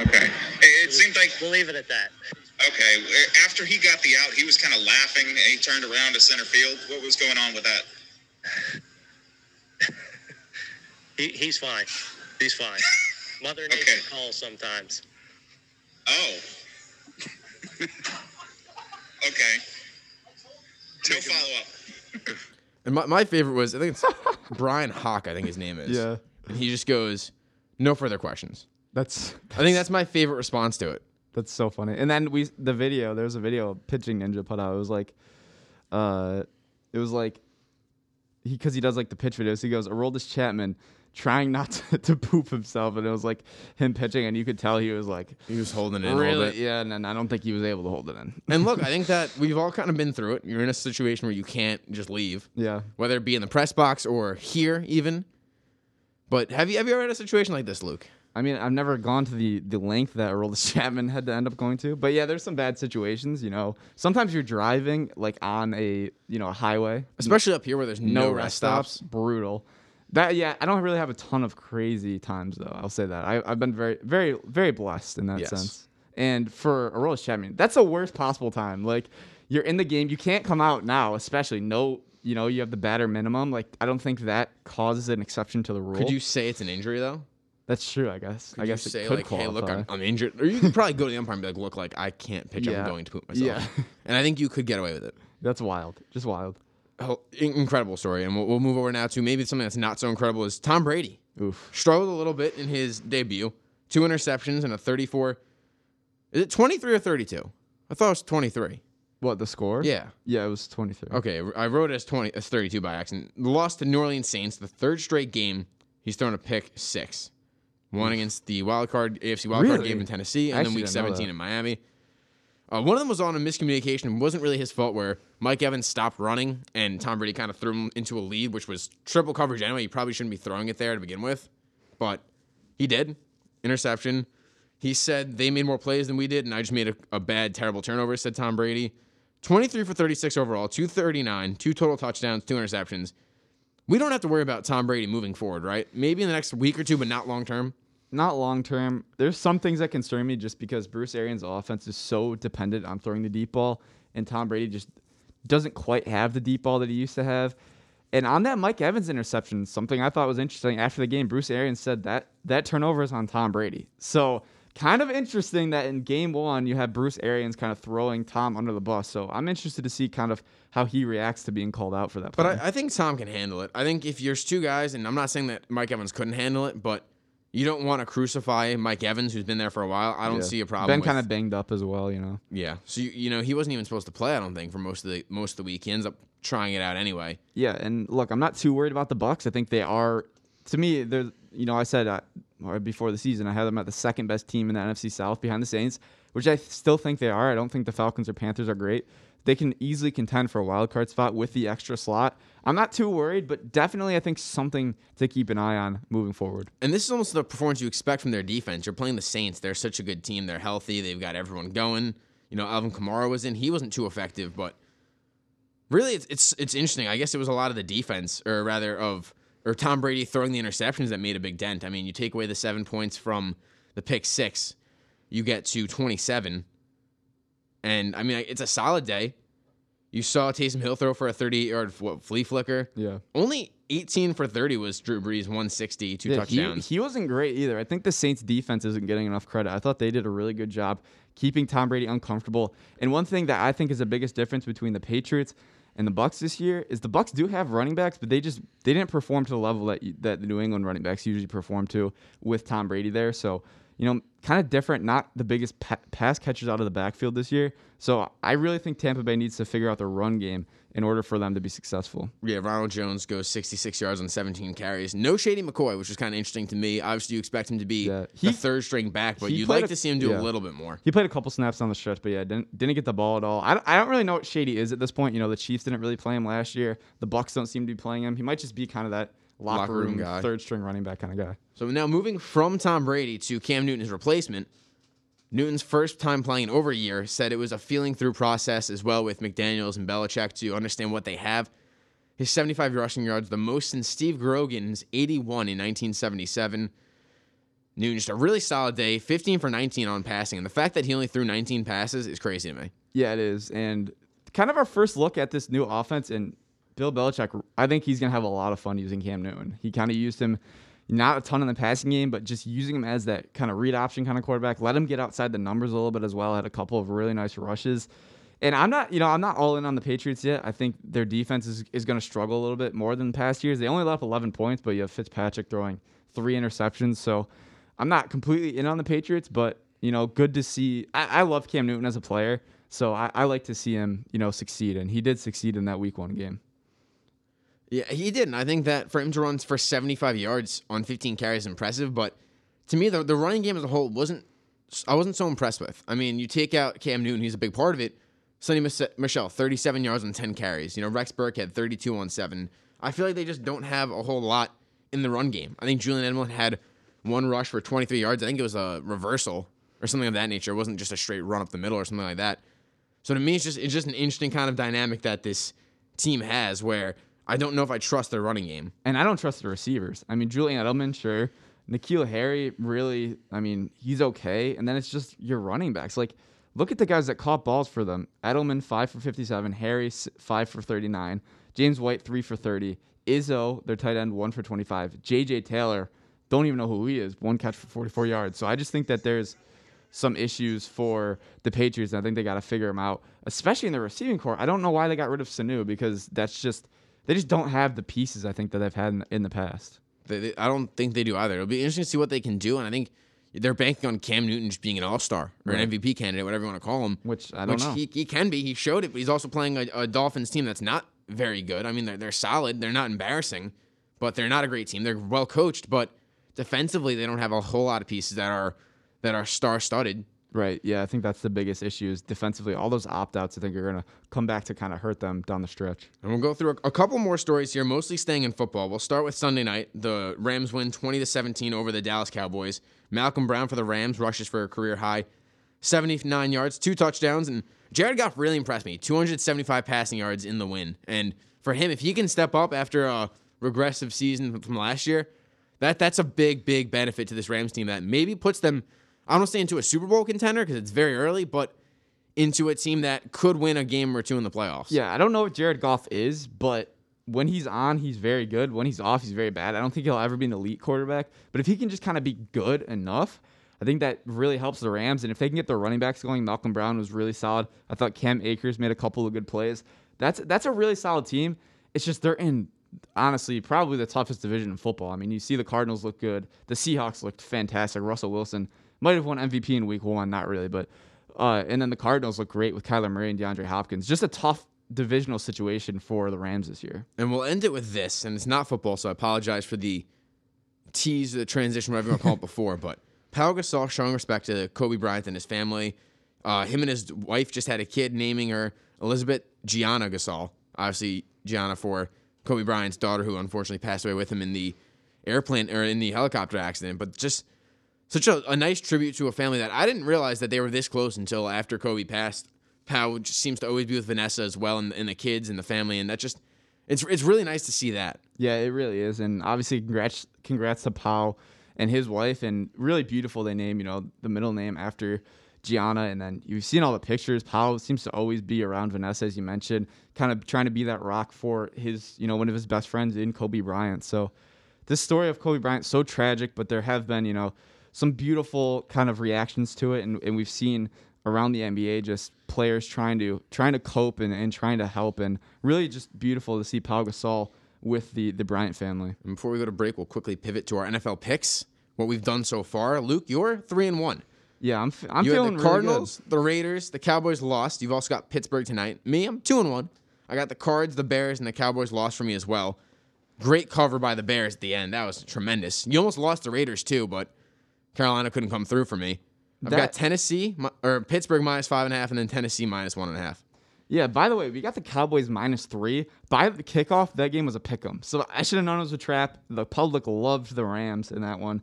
Okay. It, it seemed like We'll leave it at that. okay. uh, After he got the out, he was kind of laughing, and he turned around to center field. What was going on with that? He, he's fine. He's fine. Mother Nature Okay. calls sometimes. Oh. okay. No follow up. And my, my favorite was I think it's Bryan Hoch. I think his name is. Yeah. And he just goes, no further questions. That's I think that's my favorite response to it. that's so funny. And then we the video. There was a video pitching ninja put out. It was like, uh, it was like he because he does like the pitch videos. He goes, Aroldis Chapman trying not to, to poop himself, and it was like him pitching, and you could tell he was like He was holding it in really yeah. And then I don't think he was able to hold it in. And look, I think that we've all kind of been through it. You're in a situation where you can't just leave, yeah. whether it be in the press box or here even. But have you have you ever had a situation like this, Luke? I mean, I've never gone to the the length that Aroldis Chapman had to end up going to, but yeah, there's some bad situations. You know, sometimes you're driving like on a you know a highway, Especially up here where there's no, rest stops. brutal. That yeah, I don't really have a ton of crazy times though. I'll say that I, I've been very very very blessed in that Yes. sense. And for Aroldis Chapman, that's the worst possible time. Like you're in the game, you can't come out now, especially no. You know, you have the batter minimum. Like, I don't think that causes an exception to the rule. Could you say it's an injury though? That's true. I guess. Could I guess you it say could like, hey, look, qualify. I'm, I'm injured, or you could probably go to the umpire and be like, look, like I can't pitch. Yeah. I'm going to poop myself. Yeah. and I think you could get away with it. That's wild. Just wild. In- incredible story, and we'll, we'll move over now to maybe something that's not so incredible is Tom Brady. Oof. struggled a little bit in his debut. Two interceptions and a 34. Is it 23 or 32? I thought it was 23. What the score? Yeah. Yeah, it was 23. Okay, I wrote it as 20 as 32 by accident. Lost to New Orleans Saints, the third straight game, he's thrown a pick six. One against the wild card AFC wild card game in Tennessee, and then week 17 in Miami. Uh, one of them was on a miscommunication. It wasn't really his fault, where Mike Evans stopped running and Tom Brady kind of threw him into a lead, which was triple coverage anyway. You probably shouldn't be throwing it there to begin with, but he did. Interception. He said they made more plays than we did, and I just made a, a bad, terrible turnover, said Tom Brady. 23 for 36 overall, 239, two total touchdowns, two interceptions. We don't have to worry about Tom Brady moving forward, right? Maybe in the next week or two, but not long term. Not long term. There's some things that concern me just because Bruce Arians' offense is so dependent on throwing the deep ball, and Tom Brady just doesn't quite have the deep ball that he used to have. And on that Mike Evans interception, something I thought was interesting after the game, Bruce Arians said that that turnover is on Tom Brady. So kind of interesting that in game one you have Bruce Arians kind of throwing Tom under the bus. So I'm interested to see kind of how he reacts to being called out for that. But. I, I think Tom can handle it. I think if there's two guys, and I'm not saying that Mike Evans couldn't handle it, but you don't want to crucify Mike Evans, who's been there for a while. I don't Yeah. see a problem. Been kind of banged up as well, you know. yeah. So you, you know he wasn't even supposed to play. I don't think for most of the most of the week. He ends up trying it out anyway. Yeah, and look, I'm not too worried about the Bucks. I think they are, to me, they're. You know, I said uh, or before the season, I had them at the second best team in the NFC South behind the Saints, which I still think they are. I don't think the Falcons or Panthers are great. They can easily contend for a wild card spot with the extra slot. I'm not too worried, but definitely I think something to keep an eye on moving forward. And this is almost the performance you expect from their defense. You're playing the Saints. They're such a good team. They're healthy. They've got everyone going. You know, Alvin Kamara was in. He wasn't too effective, but really, it's it's it's interesting. I guess it was a lot of the defense, or rather, of or Tom Brady throwing the interceptions that made a big dent. I mean, you take away the seven points from the pick six, you get to 27, and I mean, it's a solid day. You saw Taysom Hill throw for a 38 yard what, flea flicker. Yeah. Only 18 for 30 was Drew Brees, 160, two Yeah, touchdowns. He, he wasn't great either. I think the Saints defense isn't getting enough credit. I thought they did a really good job keeping Tom Brady uncomfortable. And one thing that I think is the biggest difference between the Patriots and the Bucks this year is the Bucks do have running backs, but they just they didn't perform to the level that you- that the New England running backs usually perform to with Tom Brady there. So you know, kind of different. Not the biggest pa- pass catchers out of the backfield this year. So I really think Tampa Bay needs to figure out their run game in order for them to be successful. Yeah, Ronald Jones goes 66 yards on 17 carries. No Shady McCoy, which is kind of interesting to me. Obviously, you expect him to be Yeah, he- the third string back, but you'd like a- to see him do yeah. a little bit more. He played a couple snaps on the stretch, but yeah, didn't didn't get the ball at all. I don't, I don't really know what Shady is at this point. You know, the Chiefs didn't really play him last year. The Bucks don't seem to be playing him. He might just be kind of that locker, Locker room room, guy. third string running back kind of guy. So now moving from Tom Brady to Cam Newton, his replacement. Newton's first time playing in over a year said it was a feeling through process as well with McDaniels and Belichick to understand what they have. His 75 rushing yards, the most since Steve Grogan's 81 in 1977. Newton just a really solid day, 15 for 19 on passing, and the fact that he only threw 19 passes is crazy to me. Yeah, it is. And kind of our first look at this new offense and Bill Belichick, I think he's going to have a lot of fun using Cam Newton. He kind of used him not a ton in the passing game, but just using him as that kind of read option kind of quarterback. Let him get outside the numbers a little bit as well. Had a couple of really nice rushes. And I'm not, you know, I'm not all in on the Patriots yet. I think their defense is, is going to struggle a little bit more than past years. They only let up 11 points, but you have Fitzpatrick throwing three interceptions. So I'm not completely in on the Patriots, but you know, good to see. I, I love Cam Newton as a player, so I, I like to see him, you know, succeed, and he did succeed in that Week One game. Yeah, he didn't. I think that for him to run for 75 yards on 15 carries is impressive. But to me, the, the running game as a whole wasn't, I wasn't so impressed with. I mean, you take out Cam Newton, he's a big part of it. Sony Mich- Michel, 37 yards on 10 carries. You know, Rex Burke had 32 on 7. I feel like they just don't have a whole lot in the run game. I think Julian Edelman had one rush for 23 yards. I think it was a reversal or something of that nature. It wasn't just a straight run up the middle or something like that. So to me, it's just it's just an interesting kind of dynamic that this team has where I don't know if I trust their running game. And I don't trust the receivers. I mean, Julian Edelman, sure. N'Keal Harry, really, I mean, he's okay. And then it's just your running backs. Like, look at the guys that caught balls for them. Edelman, 5 for 57. Harry, 5 for 39. James White, 3 for 30. Izzo, their tight end, 1 for 25. JJ Taylor, don't even know who he is. One catch for 44 yards. So I just think that there's some issues for the Patriots. And I think they got to figure them out, especially in the receiving corps. I don't know why they got rid of Sanu because that's just they just don't have the pieces I think that they've had in, in the past. They, they- I don't think they do either. It'll be interesting to see what they can do, and I think they're banking on Cam Newton just being an All Star or an MVP candidate, whatever you want to call him. Which I don't which know. He, he can be. He showed it, but he's also playing a, a Dolphins team that's not very good. I mean, they're they're solid. They're not embarrassing, but they're not a great team. They're well coached, but defensively they don't have a whole lot of pieces that are that are star studded. Right. Yeah, I think that's the biggest issue is defensively. All those opt outs, I think, are going to come back to kind of hurt them down the stretch. And we'll go through a, a couple more stories here, mostly staying in football. We'll start with Sunday night. The Rams win 20 to 17 over the Dallas Cowboys. Malcolm Brown for the Rams rushes for a career high 79 yards, two touchdowns, and Jared Goff really impressed me. 275 passing yards in the win. And for him, if he can step up after a regressive season from last year, that that's a big, big benefit to this Rams team that maybe puts them, I don't want to say into a Super Bowl contender because it's very early, but into a team that could win a game or two in the playoffs. Yeah, I don't know what Jared Goff is, but when he's on, he's very good. When he's off, he's very bad. I don't think he'll ever be an elite quarterback, but if he can just kind of be good enough, I think that really helps the Rams. And if they can get their running backs going, Malcolm Brown was really solid. I thought Cam Akers made a couple of good plays. That's that's a really solid team. It's just they're in honestly probably the toughest division in football. I mean, you see the Cardinals look good. The Seahawks looked fantastic. Russell Wilson might have won MVP in week one, not really, but uh, and then the Cardinals look great with Kyler Murray and DeAndre Hopkins. Just a tough divisional situation for the Rams this year. And we'll end it with this, and it's not football, so I apologize for the tease, the transition, whatever you want to call it before, but Pau Gasol showing respect to Kobe Bryant and his family. Uh, him and his wife just had a kid, naming her Elizabeth Gianna Gasol. Obviously, Gianna for Kobe Bryant's daughter, who unfortunately passed away with him in the airplane or in the helicopter accident. But just such a, a nice tribute to a family that I didn't realize that they were this close until after Kobe passed. Pau just seems to always be with Vanessa as well, and, and the kids and the family, and that just it's it's really nice to see that. Yeah, it really is, and obviously, congrats congrats to Pau and his wife, and really beautiful. They name you know the middle name after Gianna, and then you've seen all the pictures. Pau seems to always be around Vanessa, as you mentioned, kind of trying to be that rock for his you know one of his best friends in Kobe Bryant. So this story of Kobe Bryant so tragic, but there have been you know some beautiful kind of reactions to it, and, and we've seen around the NBA just players trying to trying to cope and, and trying to help, and really just beautiful to see Pau Gasol with the the Bryant family. And before we go to break, we'll quickly pivot to our NFL picks. What we've done so far, Luke, you're three and one. Yeah, I'm. f- I'm you had feeling the really Cardinals, the Raiders, the Cowboys lost. You've also got Pittsburgh tonight. Me, I'm two and one. I got the Cards, the Bears, and the Cowboys lost for me as well. Great cover by the Bears at the end. That was tremendous. You almost lost the Raiders too, but Carolina couldn't come through for me. I've got Tennessee or Pittsburgh minus five and a half, and then Tennessee minus one and a half. Yeah. By the way, we got the Cowboys minus three. By the kickoff, that game was a pick 'em. So I should have known it was a trap. The public loved the Rams in that one.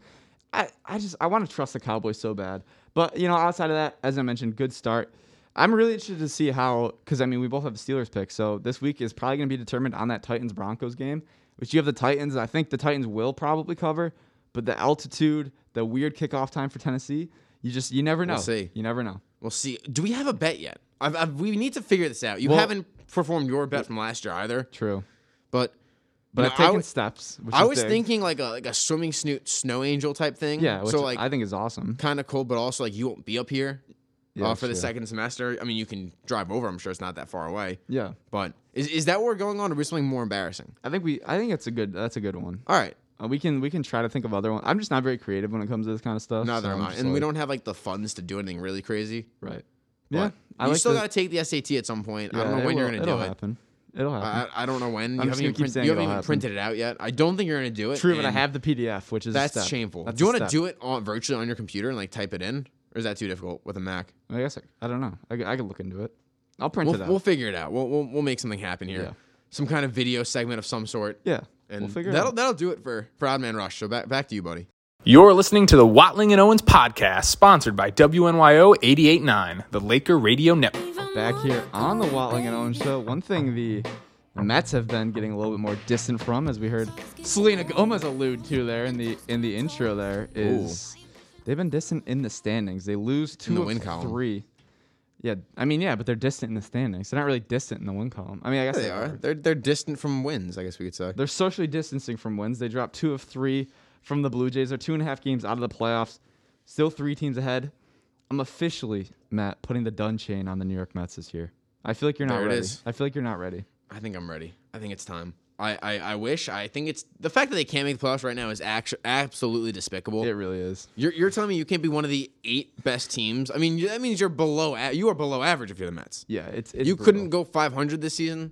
I, I just I want to trust the Cowboys so bad. But you know, outside of that, as I mentioned, good start. I'm really interested to see how because I mean we both have the Steelers pick. So this week is probably going to be determined on that Titans Broncos game, which you have the Titans. I think the Titans will probably cover, but the altitude, the weird kickoff time for Tennessee, you just you never know. We'll see. You never know. We'll see. Do we have a bet yet? I've, I've, we need to figure this out. You Well- haven't performed your bet from last year either, True. but But you I've taken steps. I was big. thinking like a like a swimming snoot snow angel type thing. Yeah, which so like I think is awesome. kind of cold, but also like you won't be up here Yeah, uh, for the sure. second semester. I mean, you can drive over. I'm sure it's not that far away. Yeah, But is, is that what we're going on, or is something more embarrassing? I think we. I think it's a good. That's a good one. All right, Uh, we can we can try to think of other ones. I'm just not very creative when it comes to this kind of stuff. neither so am I, and we don't have like the funds to do anything really crazy. Right. But Yeah. I you like still the- got to take the SAT at some point. I don't know when you're gonna do it. Happen. It'll happen. I, I don't know when. I'm you haven't even, print, you haven't even printed it out yet. I don't think you're gonna do it. True, but I have the PDF, which is That's shameful. That's do you want to do it on virtually on your computer and like type it in, or is that too difficult with a Mac? I guess I, I don't know. I, I could look into it. I'll print We'll, it out. we'll figure it out. We'll, we'll we'll make something happen here. Yeah. Some kind of video segment of some sort. yeah, And we'll figure that'll out. that'll do it for for Odd Man Rush. So back back to you, buddy. You're listening to the Watling and Owens podcast, sponsored by WNYO 889, the Laker Radio Network. Back here on the Watling and Owens show. One thing the Mets have been getting a little bit more distant from, as we heard Selena Gomez allude to there in the in the intro. There is they've been distant in the standings. They lose two the of win column. three. Yeah, I mean, yeah, but they're distant in the standings. They're not really distant in the win column. I mean, I guess They are. They're they're distant from wins. I guess we could say. They're socially distancing from wins. They dropped two of three from the Blue Jays. They're two and a half games out of the playoffs. Still three teams ahead. I'm officially, Matt, putting the done chain on the New York Mets this year. I feel like you're not There it ready. is. I feel like you're not ready. I think I'm ready. I think it's time. I, I, I wish. I think it's the fact that they can't make the playoffs right now is actu- absolutely despicable. It really is. You're, you're telling me you can't be one of the eight best teams? I mean, that means you're below. You are below average if you're the Mets. Yeah, it's, it's you brutal. couldn't go 500 this season.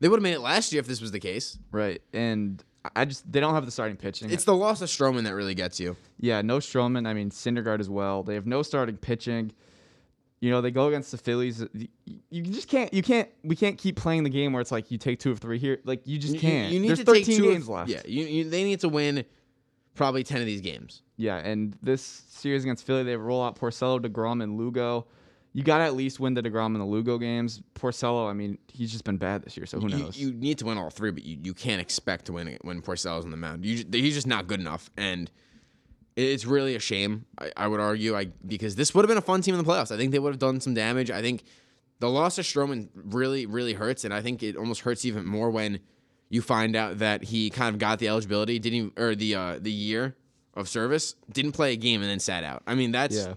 They would have made it last year if this was the case. right, and I just they don't have the starting pitching. It's the loss of Stroman that really gets you. yeah, no Stroman. I mean Syndergaard as well. They have no starting pitching. You know they go against the Phillies. You, you just can't. You can't. We can't keep playing the game where it's like you take two of three here. Like you just can't. You, need There's to 13 take two games of, left. Yeah, you, you, they need to win probably 10 of these games. Yeah, and this series against Philly, they roll out Porcello, DeGrom, and Lugo. you got to at least win the Degrom and the Lugo games. Porcello, I mean, he's just been bad this year, so who knows? You, need to win all three, but you, you can't expect to win it when Porcello's on the mound. You, he's just not good enough, and it's really a shame. I, I would argue, I because this would have been a fun team in the playoffs. I think they would have done some damage. I think the loss of Stroman really, really hurts, and I think it almost hurts even more when you find out that he kind of got the eligibility, didn't even, or the uh, the year of service, didn't play a game, and then sat out. I mean, that's Yeah.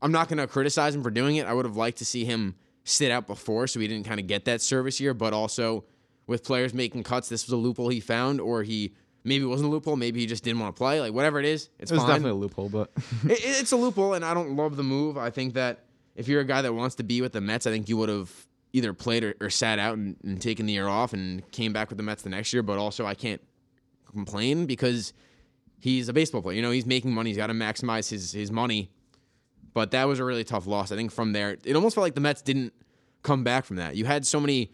I'm not going to criticize him for doing it. I would have liked to see him sit out before so he didn't kind of get that service year, but also with players making cuts, this was a loophole he found, or he maybe it wasn't a loophole, maybe he just didn't want to play. Like whatever it is, it's it was fine. definitely a loophole, but It- it's a loophole, and I don't love the move. I think that if you're a guy that wants to be with the Mets, I think you would have either played or, or sat out and, and taken the year off and came back with the Mets the next year. But also, I can't complain because he's a baseball player. You know, he's making money. He's got to maximize his his money. But that was a really tough loss. I think from there, it almost felt like the Mets didn't come back from that. You had so many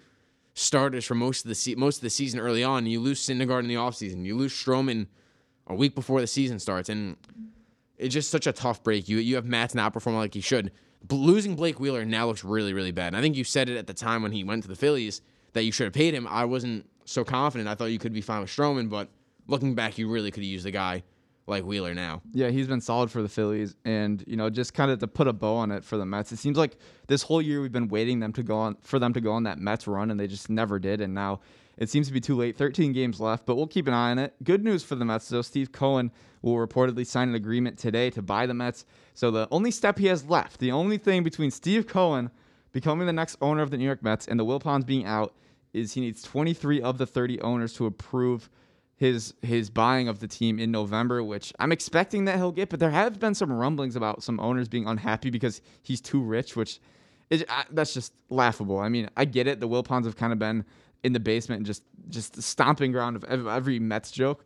starters for most of the se- most of the season early on. You lose Syndergaard in the offseason. You lose Stroman a week before the season starts, and it's just such a tough break. You you have Matt's not performing like he should. Losing Blake Wheeler now looks really really bad. And I think you said it at the time when he went to the Phillies that you should have paid him. I wasn't so confident. I thought you could be fine with Stroman, but looking back, you really could have used a guy like Wheeler now. Yeah, he's been solid for the Phillies, and you know, just kind of to put a bow on it for the Mets. It seems like this whole year we've been waiting them to go on for them to go on that Mets run, and they just never did. And now it seems to be too late. 13 games left, but we'll keep an eye on it. Good news for the Mets, though. Steve Cohen will reportedly sign an agreement today to buy the Mets. So the only step he has left, the only thing between Steve Cohen becoming the next owner of the New York Mets and the Wilpons being out, is he needs 23 of the 30 owners to approve his his buying of the team in November, which I'm expecting that he'll get. But there have been some rumblings about some owners being unhappy because he's too rich, which is I, that's just laughable. I mean, I get it. The Wilpons have kind of been in the basement and just just the stomping ground of every Mets joke.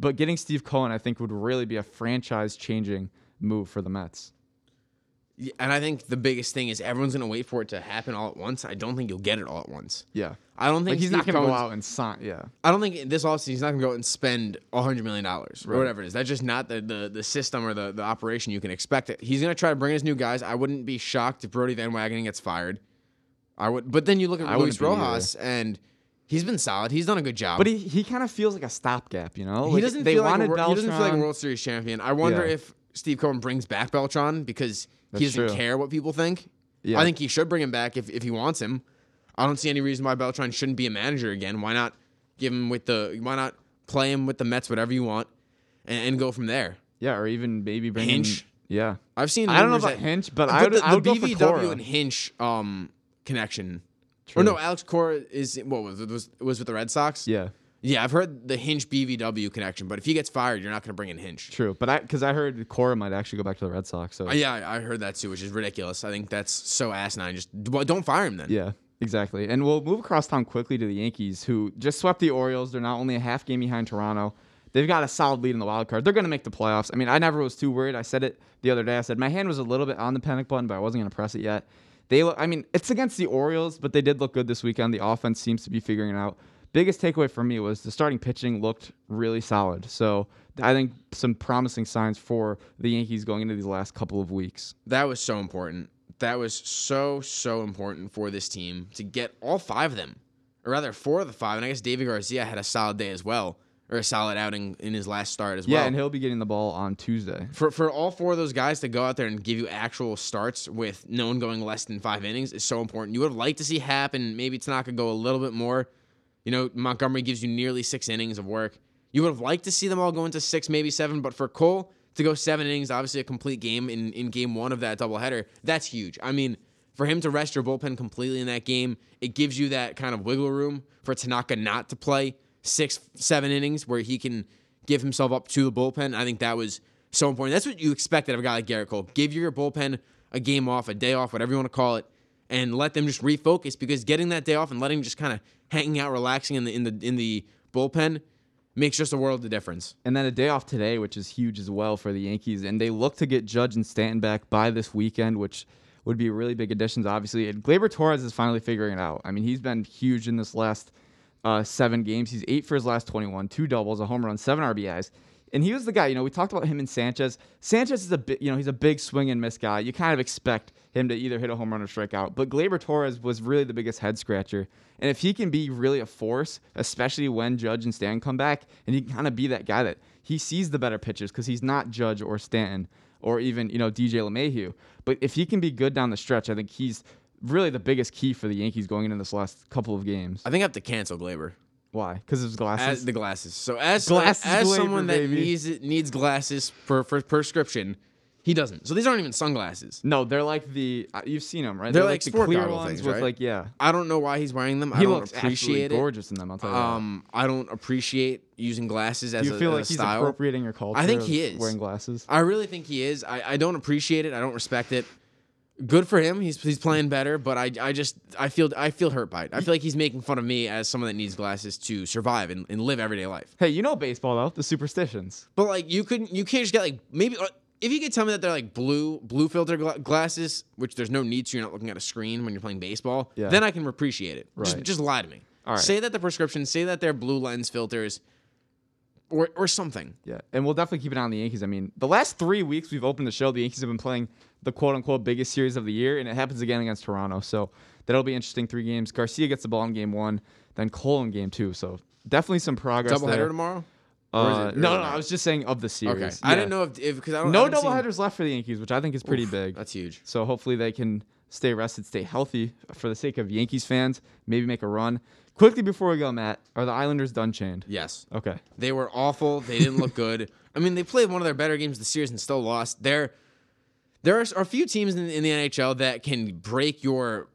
But getting Steve Cohen, I think, would really be a franchise changing move for the Mets. And I think the biggest thing is everyone's going to wait for it to happen all at once. I don't think you'll get it all at once. Yeah, I don't think like he's Steve not going to go out and sign. Yeah, I don't think this offseason he's not going to go out and spend $100 million or whatever it is. That's just not the, the, the system or the, the operation you can expect. It. He's going to try to bring his new guys. I wouldn't be shocked if Brodie Van Wagenen gets fired. I would, But then you look at I Luis wouldn't be either. Rojas, and he's been solid. He's done a good job. but he, he kind of feels like a stopgap. You know, he doesn't They feel like a, wanted wor- he doesn't feel like a World Series champion. I wonder Yeah. if Steve Cohen brings back Beltran because he doesn't true. care what people think. Yeah. I think he should bring him back if, if he wants him. I don't see any reason why Beltran shouldn't be a manager again. Why not give him with the why not play him with the Mets whatever you want and, and go from there. Yeah, or even maybe bring in- Hinch. Yeah, I've seen I don't know about that- Hinch, but But I would, the, I would the BVW and Hinch um connection. True. Or no, Alex Cora is what was it was was with the Red Sox? Yeah, Yeah, I've heard the Hinch BVW connection, but if he gets fired, you're not going to bring in Hinch. true. But I because I heard Cora might actually go back to the Red Sox. So Uh, yeah, I I heard that too, which is ridiculous. I think that's so asinine. Just well, don't fire him then. Yeah, exactly. And we'll move across town quickly to the Yankees, who just swept the Orioles. They're not only a half game behind Toronto. They've got a solid lead in the wild card. They're going to make the playoffs. I mean, I never was too worried. I said it the other day. I said my hand was a little bit on the panic button, but I wasn't going to press it yet. They, look, I mean, it's against the Orioles, but they did look good this weekend. The offense seems to be figuring it out. Biggest takeaway for me was the starting pitching looked really solid. So I think some promising signs for the Yankees going into these last couple of weeks. That was so important. That was so so important for this team to get all five of them, or rather four of the five. And I guess David Garcia had a solid day as well, or a solid outing in his last start as well. Yeah, and he'll be getting the ball on Tuesday. for for all four of those guys to go out there and give you actual starts with no one going less than five innings is so important. You would have liked to see Happ and maybe Tanaka go a little bit more. You know, Montgomery gives you nearly six innings of work. You would have liked to see them all go into six, maybe seven, but for Cole to go seven innings, obviously a complete game in, in game one of that doubleheader, that's huge. I mean, for him to rest your bullpen completely in that game, it gives you that kind of wiggle room for Tanaka not to play six, seven innings where he can give himself up to the bullpen. I think that was so important. That's what you expect out of a guy like Gerrit Cole. Give your bullpen a game off, a day off, whatever you want to call it, and let them just refocus because getting that day off and letting them just kind of hanging out, relaxing in the in the in the bullpen makes just a world of difference. And then a day off today, which is huge as well for the Yankees. And they look to get Judge and Stanton back by this weekend, which would be really big additions, obviously. And Gleyber Torres is finally figuring it out. I mean, he's been huge in this last uh, seven games. He's eight for his last 21, two doubles, a home run, seven RBIs. And he was the guy, you know, we talked about him and Sanchez. Sanchez is a bit, you know, he's a big swing and miss guy. You kind of expect him to either hit a home run or strike out. But Gleyber Torres was really the biggest head scratcher. And if he can be really a force, especially when Judge and Stanton come back, and he can kind of be that guy that he sees the better pitches because he's not Judge or Stanton or even, you know, DJ LeMahieu. But if he can be good down the stretch, I think he's really the biggest key for the Yankees going into this last couple of games. I think I have to cancel Gleyber. Why? Because of his glasses. As the glasses. So as Glasses as Gleyber, someone that baby. needs needs glasses for for prescription, he doesn't. So these aren't even sunglasses. no, they're like the uh, you've seen them, right? They're like the sport clear ones things, with right? like yeah. I don't know why he's wearing them. I He don't looks appreciate absolutely it. gorgeous in them. I'll tell you. that. Um, I don't appreciate using glasses as Do you a, feel like he's style. appropriating your culture? I think he is. wearing glasses. I really think he is. I, I don't appreciate it. I don't respect it. Good for him. He's he's playing better, but I I just I feel I feel hurt by it. I feel like he's making fun of me as someone that needs glasses to survive and, and live everyday life. Hey, you know baseball though, the superstitions. But like you couldn't you can't just get like maybe uh, if you could tell me that they're like blue blue filter gla- glasses, which there's no need to. You're not looking at a screen when you're playing baseball. Yeah. Then I can appreciate it. Just Right. just lie to me. All right. Say that the prescription. Say that they're blue lens filters, or or something. Yeah, and we'll definitely keep an eye on the Yankees. I mean, the last three weeks we've opened the show, the Yankees have been playing the quote unquote biggest series of the year, and it happens again against Toronto. So that'll be interesting. Three games. Garcia gets the ball in game one, then Cole in game two. So definitely some progress. Doubleheader there. tomorrow. Or is Uh, it- or no, is no, it no. I was just saying of the series. Okay. I Yeah. didn't know if if because I don't. No haven't seen- doubleheaders left for the Yankees, which I think is pretty Oof, big. That's huge. So hopefully they can stay rested, stay healthy for the sake of Yankees fans. Maybe make a run. Quickly before we go, Matt, are the Islanders done chained? Yes. Okay. They were awful. They didn't look good. I mean, they played one of their better games of the series and still lost. There, there are a few teams in, in the NHL that can break your,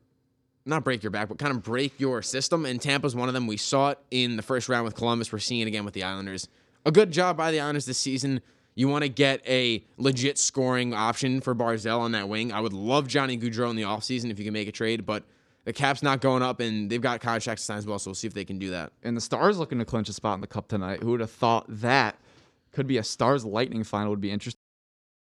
not break your back, but kind of break your system. And Tampa's one of them. We saw it in the first round with Columbus. We're seeing it again with the Islanders. A good job by the Islanders this season. You want to get a legit scoring option for Barzal on that wing. I would love Johnny Gaudreau in the offseason if you can make a trade, but the cap's not going up and they've got contracts to sign as well, so we'll see if they can do that. And the Stars looking to clinch a spot in the Cup tonight. Who would have thought that could be a Stars Lightning final? Would be interesting.